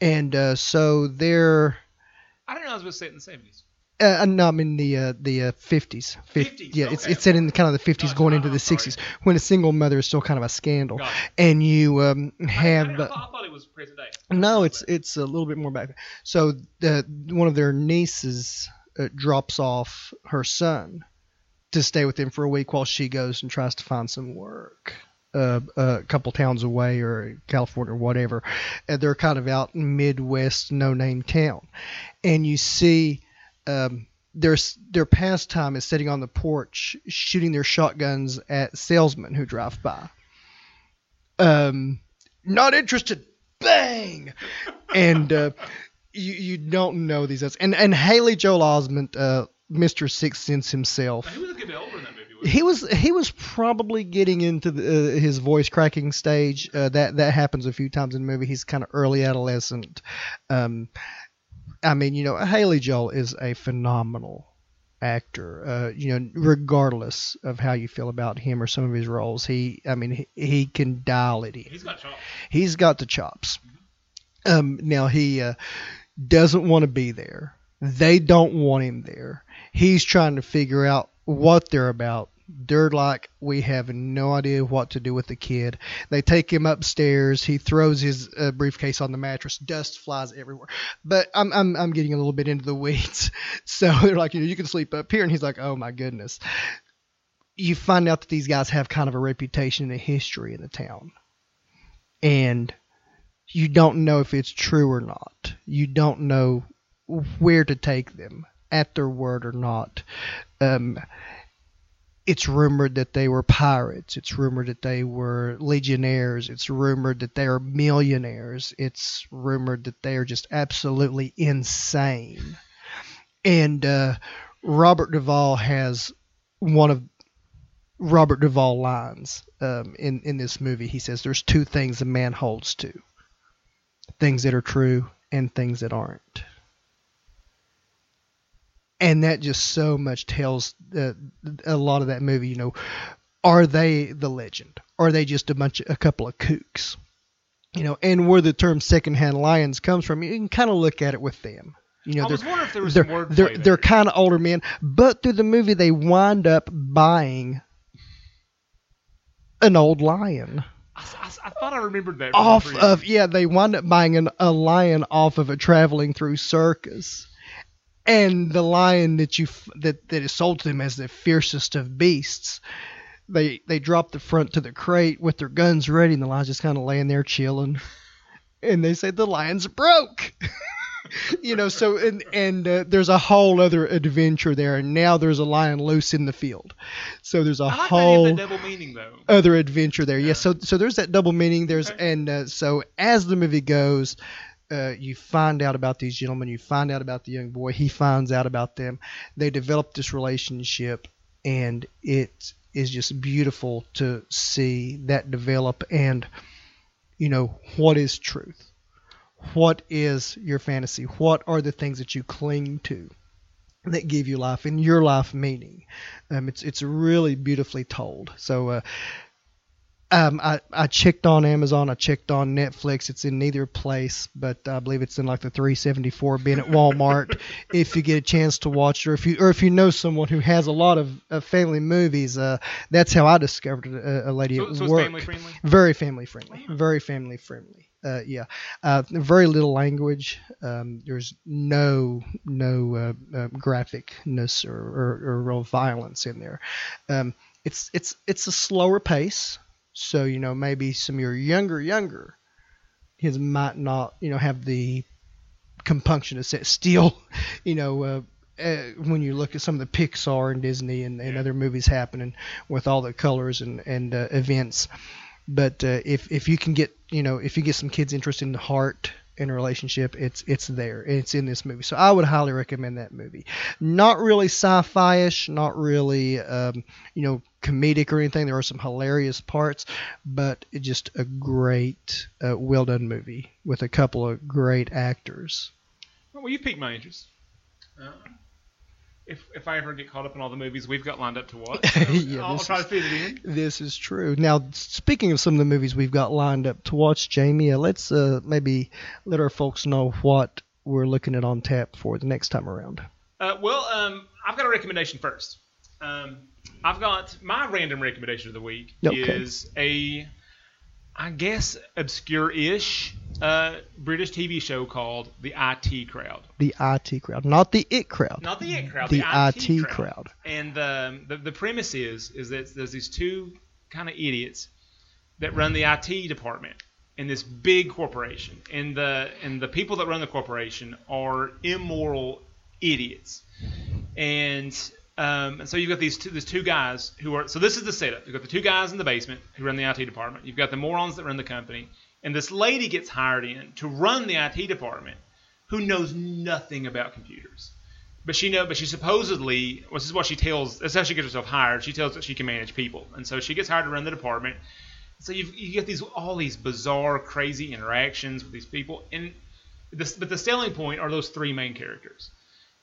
and uh, so they're. I don't know. I was going to say it in the seventies. Uh, no, I'm in the uh, the uh, 50s. Fif- 50s, Yeah, it's okay. it's set in kind of the 50s, Gotcha. going into Oh, the sorry. 60s, when a single mother is still kind of a scandal, and you um, I, I, have. I uh, thought, I thought it was present day. no, it's it's a little bit more back. So the one of their nieces uh, drops off her son to stay with him for a week while she goes and tries to find some work. Uh, a couple towns away or California or whatever. And they're kind of out in Midwest, no name town. And you see um, their, their pastime is sitting on the porch shooting their shotguns at salesmen who drive by. Um, not interested. Bang! and uh, you you don't know these. And and Haley Joel Osment, uh, Mr. Sixth Sense himself. He was a older in that movie. He was he was probably getting into the, uh, his voice cracking stage. Uh, that that happens a few times in the movie. He's kind of early adolescent. Um, I mean, you know, Haley Joel is a phenomenal actor. Uh, you know, regardless of how you feel about him or some of his roles, he I mean he, he can dial it in he? He's got chops. he's got the chops. Um, now he uh, doesn't want to be there. They don't want him there. He's trying to figure out what they're about. They're like, we have no idea what to do with the kid. They take him upstairs. He throws his uh, briefcase on the mattress. Dust flies everywhere. But I'm, I'm, I'm getting a little bit into the weeds. So they're like, you know, you can sleep up here. And he's like, oh my goodness. You find out that these guys have kind of a reputation and a history in the town. And you don't know if it's true or not. You don't know where to take them at their word or not. Um, it's rumored that they were pirates. It's rumored that they were legionnaires. It's rumored that they are millionaires. It's rumored that they are just absolutely insane. And uh, Robert Duvall has one of Robert Duvall lines um, in in this movie. He says, "There's two things a man holds to: things that are true and things that aren't." And that just so much tells uh, a lot of that movie. You know, are they the legend? Are they just a bunch, of, a couple of kooks? You know, and where the term secondhand lions comes from, you can kind of look at it with them. You know, I was they're- wondering if there was they're they're, they're kind of older men, but through the movie they wind up buying an old lion I, I- I thought I remembered that. off of yeah they wind up buying an, a lion off of a traveling through circus and the lion that you that that is sold to them as the fiercest of beasts they they drop the front to the crate with their guns ready and the lion's just kind of laying there chilling and they say the lion's broke you know so and and uh, there's a whole other adventure there and now there's a lion loose in the field so there's a I like whole double meaning though. other adventure there. Yeah. Yes. So so there's that double meaning. There's Okay. and uh, so as the movie goes, uh, you find out about these gentlemen. You find out about the young boy. He finds out about them. They develop this relationship, and it is just beautiful to see that develop. And you know what is truth. What is your fantasy? What are the things that you cling to that give you life and your life meaning? Um, it's it's really beautifully told. So uh, um, I I checked on Amazon. I checked on Netflix. It's in neither place, but I believe it's in like the 374 bin at Walmart. if you get a chance to watch or if you or if you know someone who has a lot of, of family movies, uh, that's how I discovered a, a lady So, at so it's work. family friendly. Very family friendly. Very family friendly. Uh, yeah. Uh, very little language. Um, there's no no uh, uh, graphicness or, or, or real violence in there. Um, it's it's it's a slower pace. So you know maybe some of your younger younger kids might not you know have the compunction to sit still. You know. Uh, uh, when you look at some of the Pixar and Disney and, and other movies happening with all the colors and, and uh, events, but uh, if if you can get you know if you get some kids interested in the heart in a relationship, it's it's there. It's in this movie. So I would highly recommend that movie. Not really sci-fi-ish, not really um, you know comedic or anything. There are some hilarious parts, but just a great, uh, well done movie with a couple of great actors. Well, you piqued my interest. Uh, if if I ever get caught up in all the movies we've got lined up to watch, Yeah, I'll, try to is- fit it in. This is true. Now, speaking of some of the movies we've got lined up to watch, Jamie, uh, let's uh, maybe let our folks know what we're looking at on tap for the next time around. Uh, well, um, I've got a recommendation first. Um, I've got my random recommendation of the week Okay. is a, I guess, obscure-ish uh, British TV show called The IT Crowd. The IT crowd, not the IT crowd. Not the IT crowd, The the, IT crowd. And um, the the premise is is that there's these two kind of idiots that run the IT department in this big corporation, and the and the people that run the corporation are immoral idiots, and. Um, and so you've got these two, these two guys who are. So this is the setup. You've got the two guys in the basement who run the IT department. You've got the morons that run the company, and this lady gets hired in to run the IT department, who knows nothing about computers. But she know, but she supposedly, well, this is what she tells. That's how she gets herself hired. She tells that she can manage people, and so she gets hired to run the department. So you you get these all these bizarre, crazy interactions with these people, and this, but the selling point are those three main characters.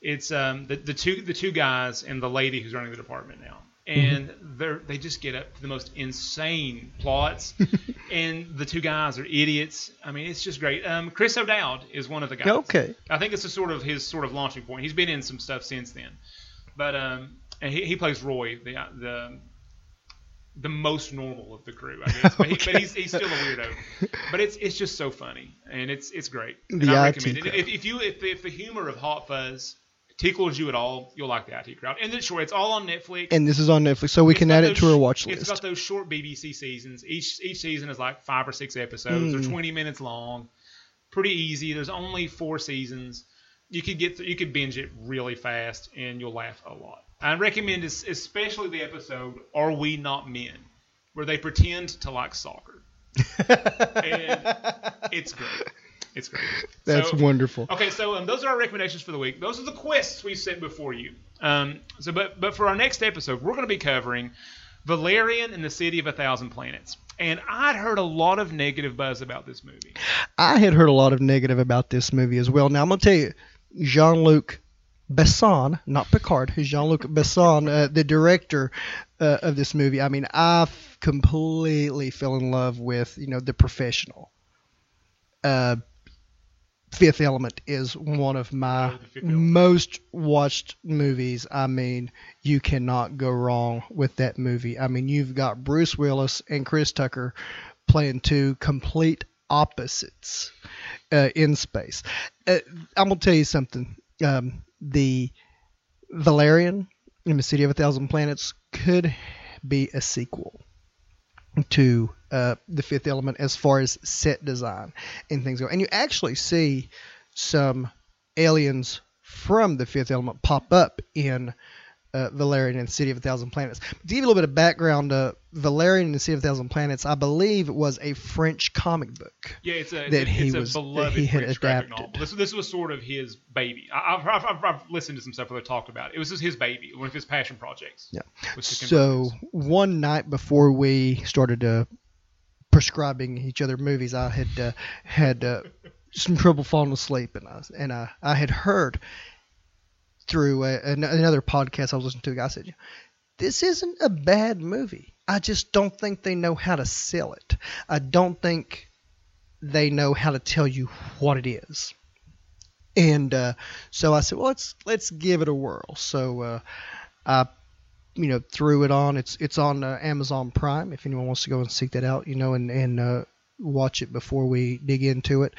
It's um, the, the two the two guys and the lady who's running the department now, and they're they just get up to the most insane plots, and the two guys are idiots. I mean, it's just great. Um, Chris O'Dowd is one of the guys. Okay. I think it's a sort of his sort of launching point. He's been in some stuff since then, but um, and he, he plays Roy, the the the most normal of the crew, I guess. But, he, but he's, he's still a weirdo. But it's it's just so funny and it's it's great. And The I IT recommend it. If, if you if, if the humor of Hot Fuzz tickles you at all, you'll like the IT crowd. And it's sure it's all on Netflix. And this is on Netflix, so we It's can add it to our watch It's list. got those short BBC seasons. Each each season is like five or six episodes. Hmm. They're 20 minutes long. Pretty easy. There's only four seasons. You could get th- you could binge it really fast and you'll laugh a lot. I recommend es- especially the episode "Are We Not Men," where they pretend to like soccer. and it's great. It's great. That's So- wonderful. Okay, so um, those are our recommendations for the week. Those are the quests we set before you. Um, so, but but for our next episode, we're going to be covering Valerian and the City of a Thousand Planets. And I'd heard a lot of negative buzz about this movie. I had heard a lot of negative about this movie as well. Now I'm gonna tell you, Jean-Luc Besson, not Picard, Jean-Luc Besson, uh, the director uh, of this movie. I mean, I f- completely fell in love with you know the professional. Uh, Fifth Element is one of my Oh, The Fifth Element. most watched movies. I mean, you cannot go wrong with that movie. I mean, you've got Bruce Willis and Chris Tucker playing two complete opposites uh, in space. Uh, I'm gonna tell you something. Um, the Valerian in the City of a Thousand Planets could be a sequel to uh, the Fifth Element as far as set design and things go. And you actually see some aliens from the Fifth Element pop up in uh, Valerian and City of a Thousand Planets. To give you a little bit of background, uh, Valerian and the City of a Thousand Planets, I believe, was a French comic book. Yeah, it's a, That he it's a was- beloved he had French graphic adapted. novel. This, this was sort of his baby. I, I've, I've, I've, I've listened to some stuff where they talked about it. It was just his baby, one of his passion projects. Yeah. So one night before we started uh, prescribing each other movies, I had uh, had uh, some trouble falling asleep, and I and I, I had heard through a, an, another podcast I was listening to. A guy said, "This isn't a bad movie. I just don't think they know how to sell it. I don't think they know how to tell you what it is." And uh, so I said, "Well, let's let's give it a whirl." So uh, I you know threw it on. It's it's on uh, Amazon Prime if anyone wants to go and seek that out, you know, and and uh, watch it before we dig into it.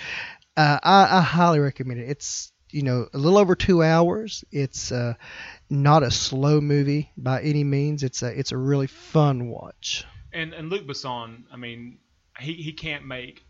Uh, I, I highly recommend it. It's you know a little over two hours. It's uh, not a slow movie by any means. It's a it's a really fun watch. And and Luc Besson, I mean, he, he can't make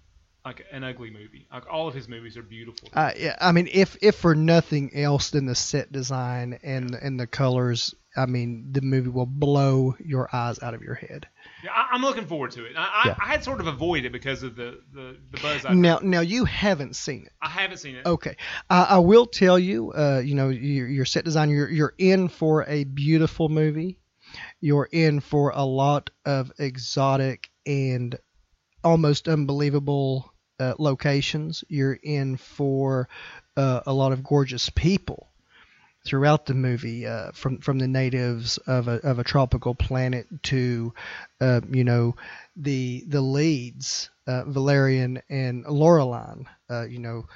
like an ugly movie. Like all of his movies are beautiful. Uh, yeah, I mean, if if for nothing else than the set design and and the colors, I mean, the movie will blow your eyes out of your head. Yeah, I, I'm looking forward to it. I, I, Yeah. I had sort of avoided it because of the the, the buzz. I, Now, now you haven't seen it. I haven't seen it. Okay, I, I will tell you. Uh, you know, your, your set design. You're you're in for a beautiful movie. You're in for a lot of exotic and almost unbelievable uh, locations. You're in for uh, a lot of gorgeous people throughout the movie, uh, from from the natives of a of a tropical planet to, uh, you know, the the leads, uh, Valerian and Laureline. Uh, you know,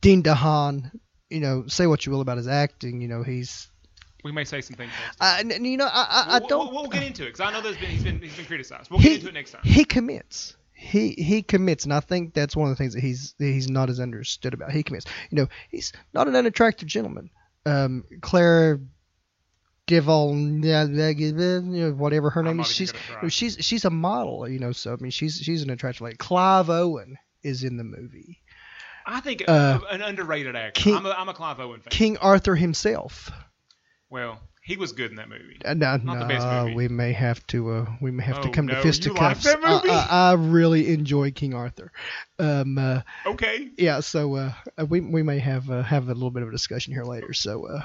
Dean DeHaan. You know, say what you will about his acting. You know, he's. We may say some things. Next Uh, you know, I, I, I we'll, don't. We'll, we'll get into it because I know there's been he's been he's been criticized. We'll get into it next time. He commits. He he commits, and I think that's one of the things that he's that he's not as understood about. He commits. You know, he's not an unattractive gentleman. Um, Claire Devil, whatever her name is, she's she's she's a model. You know, so I mean, she's she's an attractive lady. Clive Owen is in the movie. I think Uh, an underrated actor. King- I'm, a, I'm a Clive Owen fan. King Arthur himself. Well, he was good in that movie. Uh, no, Not the best no, movie. we may have to uh, we may have to Oh, come no, to you like fisticuffs. that movie? I, I, I really enjoy King Arthur. Um, uh, Okay, yeah, so uh, uh, we we may have uh, have a little bit of a discussion here later. So, uh,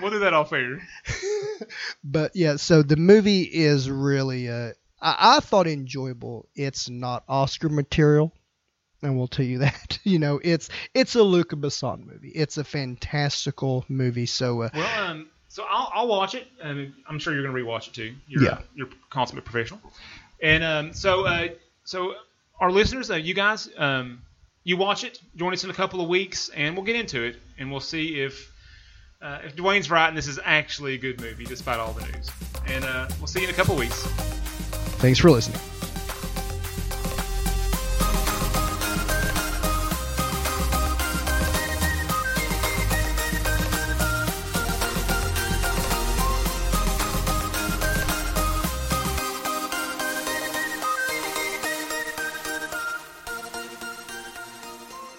we'll do that off air. but yeah, so the movie is really uh, I, I thought enjoyable. It's not Oscar material. And we'll tell you that. You know, it's it's a Luca Besson movie. It's a fantastical movie. So uh, Well, um, so I'll, I'll watch it, and I'm sure you're going to rewatch it too. You're, Yeah. you're consummate professional. And um, so, uh, so our listeners, uh, you guys, um, you watch it. Join us in a couple of weeks, and we'll get into it, and we'll see if uh, if Dwayne's right and this is actually a good movie, despite all the news. And uh, we'll see you in a couple of weeks. thanks for listening.